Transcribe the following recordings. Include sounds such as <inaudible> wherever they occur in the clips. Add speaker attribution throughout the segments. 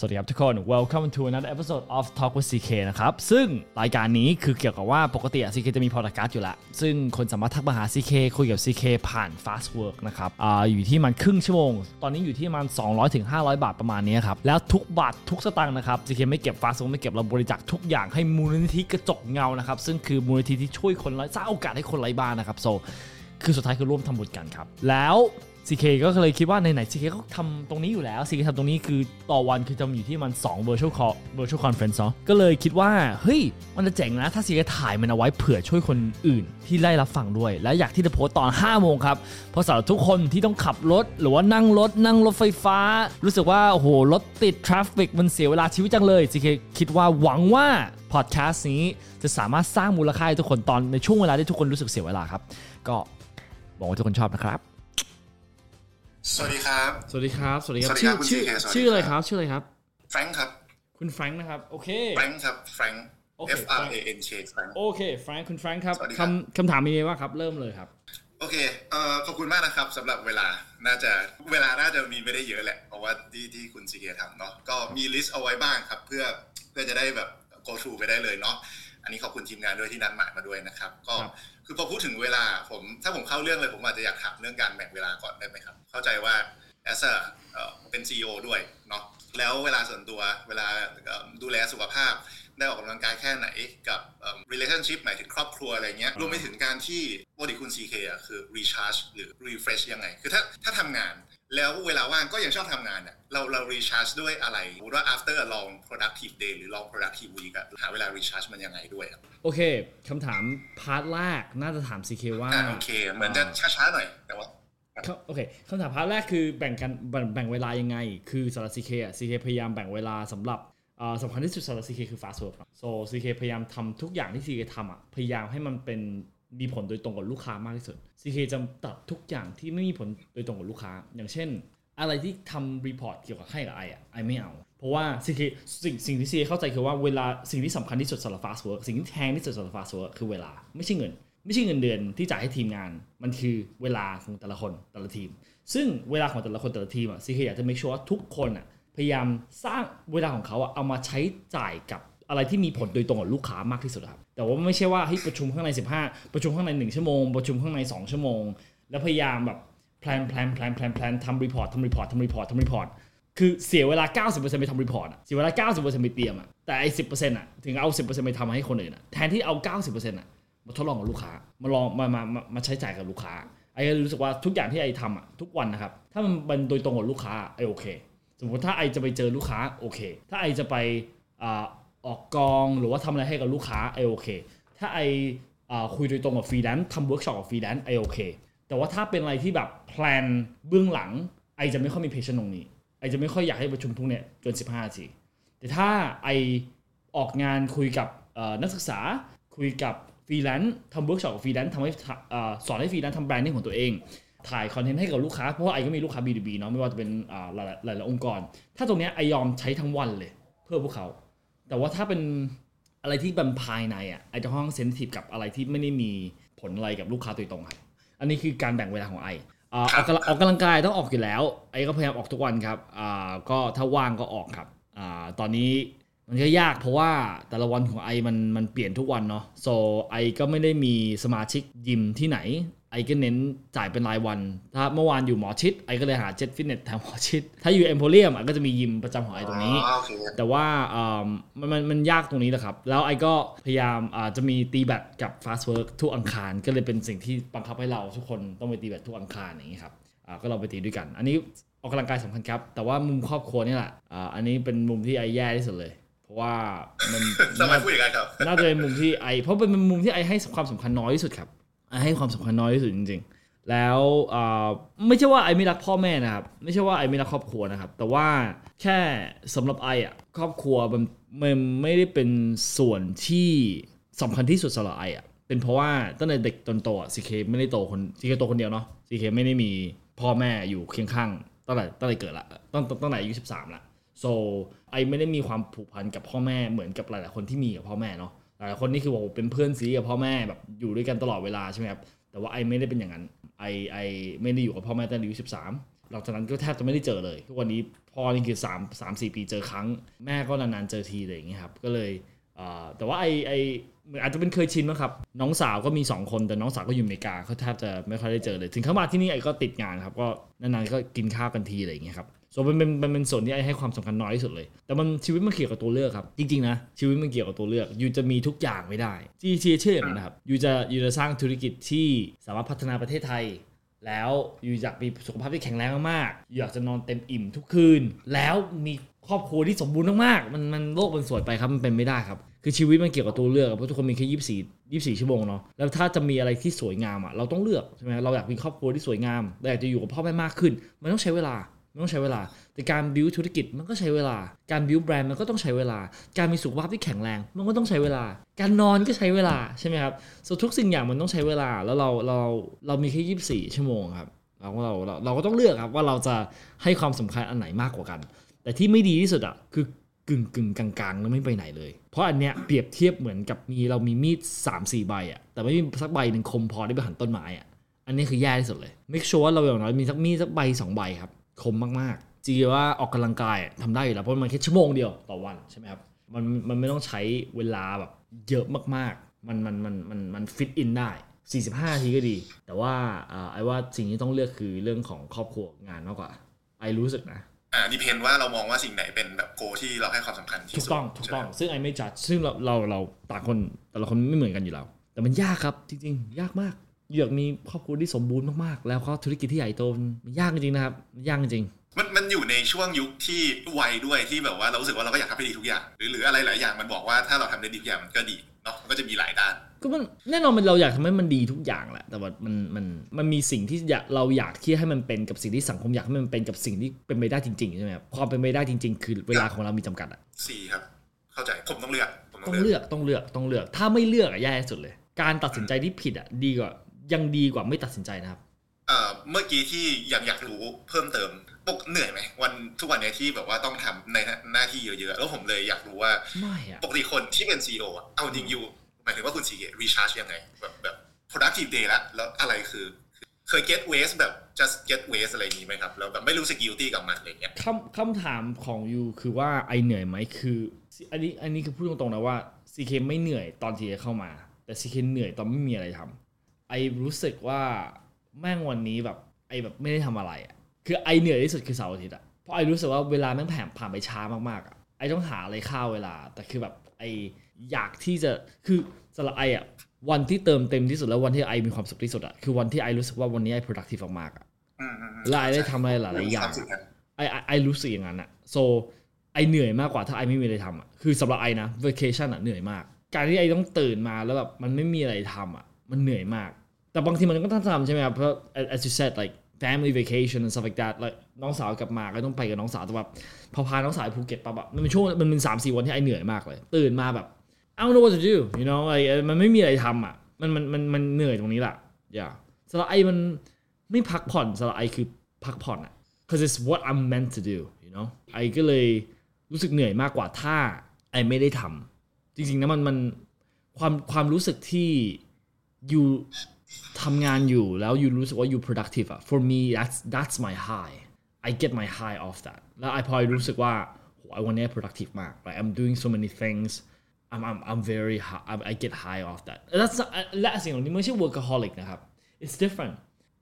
Speaker 1: สวัสดีครับทุกคน welcome to another episode of Talk with CK นะครับ ซึ่งรายการนี้คือเกี่ยวกับว่าปกติอะ CK จะมีพอดแคสต์อยู่ล้วซึ่งคนสามารถทักมาหา CK คุยกับ CK ผ่าน Fast Work นะครับออยู่ที่มันครึ่งชั่วโมง ตอนนี้อยู่ที่มัน200ถึง500 บาทประมาณนี้ครับ แล้วทุกบาททุกสตางค์นะครับ CK ไม่เก็บ Fast Work ไม่เก็บเราบริจาคทุกอย่างให้มูลนิธิกระจกเงานะครับ ซึ่งคือมูลนิธิที่ช่วยคนไร้สร้างโอกาสให้คนไร้บ้านนะครับ so คือสุดท้ายคือร่วมทำบุญกันครับ แล้ว CK ก็เลยคิดว่าในไหน CK ก็ทำตรงนี้อยู่แล้ว CK ทำตรงนี้คือต่อวันคือจะอยู่ที่มัน 2 virtual call virtual conference เนาะก็เลยคิดว่า เฮ้ย มันจะเจ๋งนะ ถ้า CK ถ่ายมันเอาไว้เผื่อช่วยคนอื่นที่ได้รับฟังด้วย และอยากที่จะโพสต์ตอน 5 โมงครับ เพราะสำหรับทุกคนที่ต้องขับรถ หรือว่านั่งรถ นั่งรถไฟฟ้า รู้สึกว่า โอ้โห รถติด traffic มันเสียเวลาชีวิตจังเลย CK คิดว่าหวังว่าพอดแคสต์นี้จะสามารถสร้างมูลค่าให้ทุกคนตอนในช่วงเวลาที่ทุกคนรู้สึกเสียเวลาครับก็หวังว่าทุกคนชอบนะครับ
Speaker 2: สวัสดีครับ
Speaker 1: สวัสดีครับ สวัสดีครับ
Speaker 2: สวัสดีครับคุณ
Speaker 1: ชื่อ
Speaker 2: CK สวัสดี
Speaker 1: ชื่ออะไร
Speaker 2: ค
Speaker 1: ครับรับ ชื่ออะไรครับ
Speaker 2: แฟรงค์ครับ
Speaker 1: คุณแฟรงค์นะครับ โอเค
Speaker 2: แฟรงค์ครับ แฟรงค์
Speaker 1: โอเค
Speaker 2: F R A N K แฟรงค์
Speaker 1: โอเค แฟรงค์ คุณแฟรงค์ครับ
Speaker 2: สวัสดีครับ
Speaker 1: คำคำถามมีอะไรบ้างครับ เริ่มเลยครับ
Speaker 2: โอเค เอ่อ ขอบคุณมากนะครับสำหรับเวลา น่าจะ เวลาน่าจะมีไม่ได้เยอะแหละ เพราะว่าที่ที่คุณซีเกทำเนาะ ก็มีลิสต์เอาไว้บ้างครับ เพื่อ เพื่อจะได้แบบ go through ไปได้เลยเนาะ อันนี้ขอบคุณทีมงานด้วยที่นัดหมายมาด้วยนะครับ ก็
Speaker 1: ครับ
Speaker 2: คือพอพูดถึงเวลาผมถ้าผมเข้าเรื่องเลยผมอาจจะอยากถามเรื่องการแบ่งเวลาก่อนได้ไหมครับ เข้าใจว่า as a เอ่อเป็น CEO ด้วยเนาะแล้วเวลาส่วนตัวเวลาเอ่อดูแลสุขภาพ ได้ออกกำลังกายแค่ไหนกับเอิ่ม relationship หมายถึงครอบครัวอะไรเงี้ยรวมไปถึงการที่ปกติคุณ CK อะคือ recharge หรือ refresh ยังไง คือถ้าถ้าทำงานแล้วเวลาว่างก็ยังชอบทำงานอะเราเรา recharge ด้วยอะไรสมมติว่า after a long productive day หรือ long productive week อะหาเวลา recharge มันยังไงด้วยครับ
Speaker 1: โอเคคำถาม part แรกน่าจะถาม CK ว่า
Speaker 2: อ่าโอเค เหมือนจะช้าๆหน่อยแต่ว่า
Speaker 1: เขา โอเคคำถาม part แรกคือแบ่งกันแบ่งเวลายังไง คือสำหรับ CK อะ CK พยายามแบ่งเวลาสำหรับสำคัญที่สุดสำหรับ CK คือ Fastwork ครับ so CK พยายามทำทุกอย่างที่ CK ทำอะพยายามให้มันเป็นมีผลโดยตรงกับลูกค้ามากที่สุด CK จะตัดทุกอย่างที่ไม่มีผลโดยตรงกับลูกค้า อย่างเช่น อะไรที่ทำ report เกี่ยวกับให้กับ I อะ I ไม่เอา เพราะว่า CK สิ่งสิ่งที่ CK เข้าใจคือว่าเวลาสิ่งที่สำคัญที่สุดสำหรับ fast work สิ่งที่แพงที่สุดสำหรับ fast work คือเวลาไม่ใช่เงิน ไม่ใช่เงินเดือนที่จ่ายให้ทีมงาน มันคือเวลาของแต่ละคนแต่ละทีม ซึ่งเวลาของแต่ละคนแต่ละทีมอะซีเคอยากจะ make sure ว่าทุกคนอะพยายามสร้างเวลาของเขาอะเอามาใช้จ่ายกับอะไรที่มีผลโดยตรงกับลูกค้ามากที่สุดครับ แต่ว่าไม่ใช่ว่าให้ประชุมข้างใน 15 ประชุมข้างใน 1 ชั่วโมง ประชุมข้างใน 2 ชั่วโมง แล้วพยายามแบบplan plan plan plan plan ทำ report ทำ report ทำ report ทำ report คือเสียเวลา 90%ไปทำ report เสียเวลา 90%ไปเตรียมอะแต่ไอ้10%อะถึงเอา 10%ไปทำให้คนอื่นอะแทนที่เอา 90%อะ มาทดลองกับลูกค้า มาลองมามามามาใช้จ่ายกับลูกค้า I ก็รู้สึกว่าทุกอย่างที่ I ทำอะทุกวันนะครับ ถ้ามันเป็นโดยตรงกับลูกค้า I โอเค สมมติถ้า I จะไปเจอลูกค้าโอเค ถ้า I จะไปออกกองหรือว่าทำอะไรให้กับลูกค้า I โอเค ถ้า Iอ่าคุยโดยตรงกับฟรีแลนซ์ทำเวิร์กช็อปกับฟรีแลนซ์ I โอเค แต่ว่าถ้าเป็นอะไรที่แบบ plan เบื้องหลัง I จะไม่ค่อยมี passion ตรงนี้ I จะไม่ค่อยอยากให้ประชุมพวกเนี้ยเกิน 15นาทีแต่ถ้า I ออกงานคุยกับนักศึกษาคุยกับ ฟรีแลนซ์ทำเวิร์กช็อปกับฟรีแลนซ์ทำให้เอ่อสอนให้ฟรีแลนซ์ทำ branding ของตัวเอง ถ่ายคอนเทนต์ให้กับลูกค้า เพราะว่า I ก็มีลูกค้า B2B เนาะไม่ว่าจะเป็นอ่าหลายๆหลายๆองค์กร ถ้าตรงเนี้ย I ยอมใช้ทั้งวันเลย เพื่อพวกเขา แต่ว่าถ้าเป็นอะไรที่เป็นภายในอะไอจะค่อนข้างเซนซิทีฟกับอะไรที่ไม่ได้มีผลอะไรกับลูกค้าโดยตรงครับอันนี้คือการแบ่งเวลาของไออ่าออกกำลังออกกำลังกายต้องออกอยู่แล้ว ไอก็พยายามออกทุกวันครับ อ่า ก็ถ้าว่างก็ออกครับ อ่า ตอนนี้ มันก็ยากเพราะว่าแต่ละวันของไอมันมันเปลี่ยนทุกวันเนาะ so ไอก็ไม่ได้มีสมาชิกยิมที่ไหน ไอก็เน้นจ่ายเป็นรายวัน ถ้าเมื่อวานอยู่หมอชิดไอก็เลยหาเจ็ตฟิตเนสแถวหมอชิด ถ้าอยู่เอ็มโพเรียมก็จะมียิมประจำของไอตรงนี้
Speaker 2: อ๋อโอเค
Speaker 1: แต่ว่าอ่ามันมันมันยากตรงนี้แหละครับ แล้วไอ้ก็พยายามอ่าจะมีตีแบตกับ Fast Work ทุกอังคาร ก็เลยเป็นสิ่งที่บังคับให้เราทุกคนต้องไปตีแบตทุกอังคารอย่างนี้ครับอ่าก็เราไปตีด้วยกัน อันนี้ออกกำลังกายสำคัญครับ แต่ว่ามุมครอบครัวนี่แหละอ่าอันนี้เป็นมุมที่ไอ้แย่ที่สุดเลยเพ ราะว่ามัน
Speaker 2: ทำไมพูดอย่างนั้นครับ
Speaker 1: น่าจะเป็นมุมที่ไอ เพราะเป็นมุมที่ไอให้ความสำคัญน้อยที่สุดครับไอให้ความสำคัญน้อยที่สุดจริง ๆ แล้วอ่าไม่ใช่ว่าไอไม่รักพ่อแม่นะครับ ไม่ใช่ว่าไอไม่รักครอบครัวนะครับ แต่ว่าแค่สำหรับไออะครอบครัวมันมันไม่ได้เป็นส่วนที่สำคัญที่สุดสำหรับไออะเป็นเพราะว่าตั้งแต่เด็กจนโตอะซีเคไม่ได้โตคนซีเคโตคนเดียวเนาะซีเคไม่ได้มีพ่อแม่อยู่เคียงข้างตั้งแต่ตั้งแต่เกิดละตั้งตั้งแต่อายุสิบสามละ so ไอไม่ได้มีความผูกพันกับพ่อแม่เหมือนกับหลายๆคนที่มีกับพ่อแม่เนาะหลายๆคนนี่คือบอกว่าเป็นเพื่อนซีกับพ่อแม่แบบอยู่ด้วยกันตลอดเวลาใช่ไหมครับแต่ว่าไอไม่ได้เป็นอย่างนั้นไอไอไม่ได้อยู่กับพ่อแม่ตั้งแต่อายุสิบสามหลังจากนั้นก็แทบจะไม่ได้เจอเลย ทุกวันนี้พ่อนี่คือ3 3 4ปีเจอครั้ง แม่ก็นานๆเจอทีอะไรอย่างเงี้ยครับก็เลยแต่ว่าไอไอเหมือนอาจจะเป็นเคยชินมั้งครับ น้องสาวก็มี 2 คนแต่น้องสาวก็อยู่อเมริกาเขาแทบจะไม่ค่อยได้เจอเลย ถึงเข้ามาที่นี่ไอก็ติดงานครับก็นานๆก็กินข้าวกันทีอะไรอย่างเงี้ยครับ ส่วนมันเป็นมันเป็นส่วนที่ไอให้ความสำคัญน้อยที่สุดเลย แต่มันชีวิตมันเกี่ยวกับตัวเลือกครับ จริงๆนะ ชีวิตมันเกี่ยวกับตัวเลือกยูจะมีทุกอย่างไม่ได้ที่ที่เชื่ออย่างนั้นนะครับยูจะยูจะสร้างธุรกิจที่สามารถพัฒนาประเทศไทย แล้วยูอยากมีสุขภาพที่แข็งแรงมากๆยูอยากจะนอนเต็มอิ่มทุกคืน แล้วมีครอบครัวที่สมบูรณ์มากๆมันมันโลกมันสวยไปครับมันเป็นไม่ได้ครับคือชีวิตมันเกี่ยวกับตัวเลือกอะเพราะทุกคนมีแค่ยี่สิบสี่ยี่สี่ชั่วโมงเนาะแล้วถ้าจะมีอะไรที่สวยงามอะเราต้องเลือกใช่ไหมเราอยากมีครอบครัวที่สวยงามเราอยากจะอยู่กับพ่อแม่มากขึ้น มันต้องใช้เวลา มันต้องใช้เวลา แต่การ build ธุรกิจมันก็ใช้เวลา การ build แบรนด์มันก็ต้องใช้เวลา การมีสุขภาพที่แข็งแรง มันก็ต้องใช้เวลา การนอนก็ใช้เวลาใช่ไหมครับส่วนทุกสิ่งอย่างมันต้องใช้เวลา แล้วเราเราเรามีแค่ยี่สิบสี่ชั่วโมงครับ เราเราเราเราก็ต้องเลือกครับว่าเราจะให้ความสำคัญอันไหนมากกว่ากัน แต่ที่ไม่ดีที่สุดอะคือกึ่งกึ่งกลางๆแล้วไม่ไปไหนเลย เพราะอันเนี้ยเปรียบเทียบเหมือนกับมีเรามีมีด3 4ใบอะ แต่ไม่มีสักใบหนึ่งคมพอได้ไปหั่นต้นไม้อะ อันนี้คือแย่ที่สุดเลย make sure ว่าเราอย่างน้อยมีสักมีดสักใบสองใบครับ คมมากๆจริงๆว่าออกกำลังกายอะทำได้อยู่แล้วเพราะมันแค่ชั่วโมงเดียวต่อวันใช่ไหมครับมันมันไม่ต้องใช้เวลาแบบเยอะมากๆ มันมันมันมันมันฟิตอินได้ 45นาทีก็ดี แต่ว่าอ่าไอ้ว่าสิ่งที่ต้องเลือกคือเรื่องของครอบครัวงานมากกว่า ไอรู้สึกนะ
Speaker 2: อ่าดิเพนว่าเรามองว่าสิ่งไหนเป็นแบบโกที่เราให้ความสำคัญที่
Speaker 1: ถูก
Speaker 2: สุด
Speaker 1: ต้องถูกต้อง
Speaker 2: ใช่ไหม
Speaker 1: ซึ่งไอไม่จัดซึ่งเราเราเราต่างคนแต่ละคนไม่เหมือนกันอยู่แล้ว แต่มันยากครับจริง ๆ ยากมาก อยากมีครอบครัวที่สมบูรณ์มากๆ แล้วก็ธุรกิจที่ใหญ่โตมันยากจริงๆนะครับมันยากจริง
Speaker 2: มันมันอยู่ในช่วงยุคที่วัยด้วยที่แบบว่าเรารู้สึกว่าเราก็อยากทำให้ดีทุกอย่าง หรือหรืออะไรหลายอย่างมันบอกว่าถ้าเราทำได้ดีทุกอย่างมันก็ดีเนาะมันก็จะมีหลายด้าน
Speaker 1: ก็มันแน่นอนมันเราอยากทำให้มันดีทุกอย่างแหละ แต่ว่ามันมันมันมีสิ่งที่อยากเราอยากที่ให้มันเป็นกับสิ่งที่สังคมอยากให้มันเป็นกับสิ่งที่เป็นไปได้จริงๆใช่ไหมครับความเป็นไปได้จริง ๆ คือเวลาของเรามีจำกัดอะ
Speaker 2: สี่ครับ เข้าใจผมต้องเลือกผม
Speaker 1: ต้
Speaker 2: ต้
Speaker 1: อ
Speaker 2: องง
Speaker 1: เลื
Speaker 2: เลือก
Speaker 1: อกต้องเลือกต้องเลือก ถ้าไม่เลือกอะแย่ที่สุดเลย การตัดสินใจที่ผิดอะดีกว่า ยังดีกว่าไม่ตัดสินใจนะครับ
Speaker 2: เอ่อเมื่อกี้ที่ยังอยากรู้เพิ่มเติมปกเหนื่อยไหมวันทุกวันเนี้ยที่แบบว่าต้องทำในหน้าที่เยอะๆแล้วผมเลยอยากรู้ว่า
Speaker 1: ไม่อะ
Speaker 2: ปกติคนที่เป็นซีออะเอาจริงอยู่หมายถึงว่าคุณซีรีชาร์จยังไงแบบแบบ productive day ละแล้วอะไรคือ เคย get waste แบบ just get waste อะไรอย่างนี้ไหมครับแล้วแบบไม่รู้สึก guilty กับมันอะไรเงี้ย
Speaker 1: คำคำถามของยูคือว่าไอเหนื่อยไหมคือ อันนี้อันนี้คือพูดตรงๆนะว่า CK ไม่เหนื่อยตอนที่เข้ามา แต่ CK เหนื่อยตอนไม่มีอะไรทำ ไอรู้สึกว่าแม่งวันนี้แบบไอแบบไม่ได้ทำอะไรอะคือไอเหนื่อยที่สุดคือเสาร์อาทิตย์อะเพราะไอรู้สึกว่าเวลาแม่งผ่านผ่านไปช้ามากๆอะไอต้องหาอะไรฆ่าเวลา แต่คือแบบไออยากที่จะคือสำหรับไออะวันที่เติมเต็มที่สุดแล้ววันที่ไอมีความสุขที่สุดอะคือวันที่ไอรู้สึกว่าวันนี้ไอ productive มากๆอะ
Speaker 2: อืมอืมอืม
Speaker 1: และไอได้ทำอะไรหลายๆอย่าง
Speaker 2: ควมสุขนะ
Speaker 1: ไอไอไอรู้สึกอย่างนั้นอะโซไอเหนื่อยมากกว่าถ้าไอไม่มีอะไรทำอะคือสำหรับไอนะ vacation อะเหนื่อยมาก การที่ไอต้องตื่นมาแล้วแบบมันไม่มีอะไรทำอะ มันเหนื่อยมาก แต่บางทีมันก็ต้องทำใช่ไหมครับเพราะ as you said like family vacation and stuff like that like น้องสาวกลับมาก็ต้องไปกับน้องสาวแต่แบบพอพาน้องสาวไปภูเก็ตปั๊บมันเป็นช่วงมันเป็นสามสี่วันที่ไอเหนื่อยมากเลย ตื่นมาแบบ I don't know what to do you know like มันไม่มีอะไรทำอะมันมันมันมันเหนื่อยตรงนี้แหละอย่าสำหรับไอมันไม่พักผ่อนสำหรับไอคือพักผ่อนอะ cause it's what I'm meant to do you know ไอก็เลยรู้สึกเหนื่อยมากกว่าถ้าไอไม่ได้ทำจริงๆนะมันมันความความรู้สึกที่ อยู่ทำงานอยู่แล้วอยู่รู้สึกว่าอยู่ productive อะ for me that's that's my high I get my high off that แล้วไอพอรู้สึกว่าโหไอวันนี้ productive มาก like I'm doing so many things I'm I'm I'm very high I, I get high off that that's not และสิ่งเหล่านี้ไม่ใช่ workaholic นะครับ it's different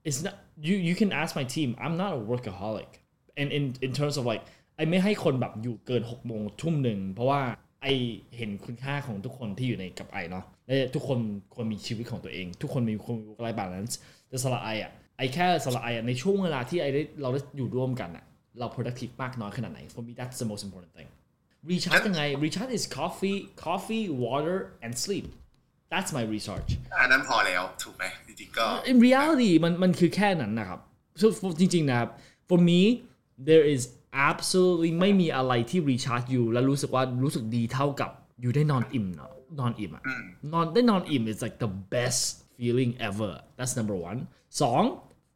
Speaker 1: it's not you you can ask my team I'm not a workaholic and in in terms of like ไอไม่ให้คนแบบอยู่เกิน6โมงทุ่มหนึ่งเพราะว่า ไอเห็นคุณค่าของทุกคนที่อยู่ในกับไอเนาะและทุกคนควรมีชีวิตของตัวเอง ทุกคนมีควรมี work life balance แต่สำหรับไออะไอแค่สำหรับไออะในช่วงเวลาที่ไอได้เราได้อยู่ร่วมกันอะเรา productive มากน้อยขนาดไหน for me that's the most important thing recharge ยังไง recharge is coffee coffee water and sleep that's my recharge
Speaker 2: อันนั้นพอแล้วถูกไหมจริงๆก็
Speaker 1: in reality มันมันคือแค่นั้นนะครับ so for จริงๆนะครับ for me there is absolutely ไม่มีอะไรที่ recharge you และรู้สึกว่ารู้สึกดีเท่ากับ อยู่ได้นอนอิ่มเนาะนอนอิ่มอะนอนได้นอนอิ่ม is like the best feeling ever that's number one สอง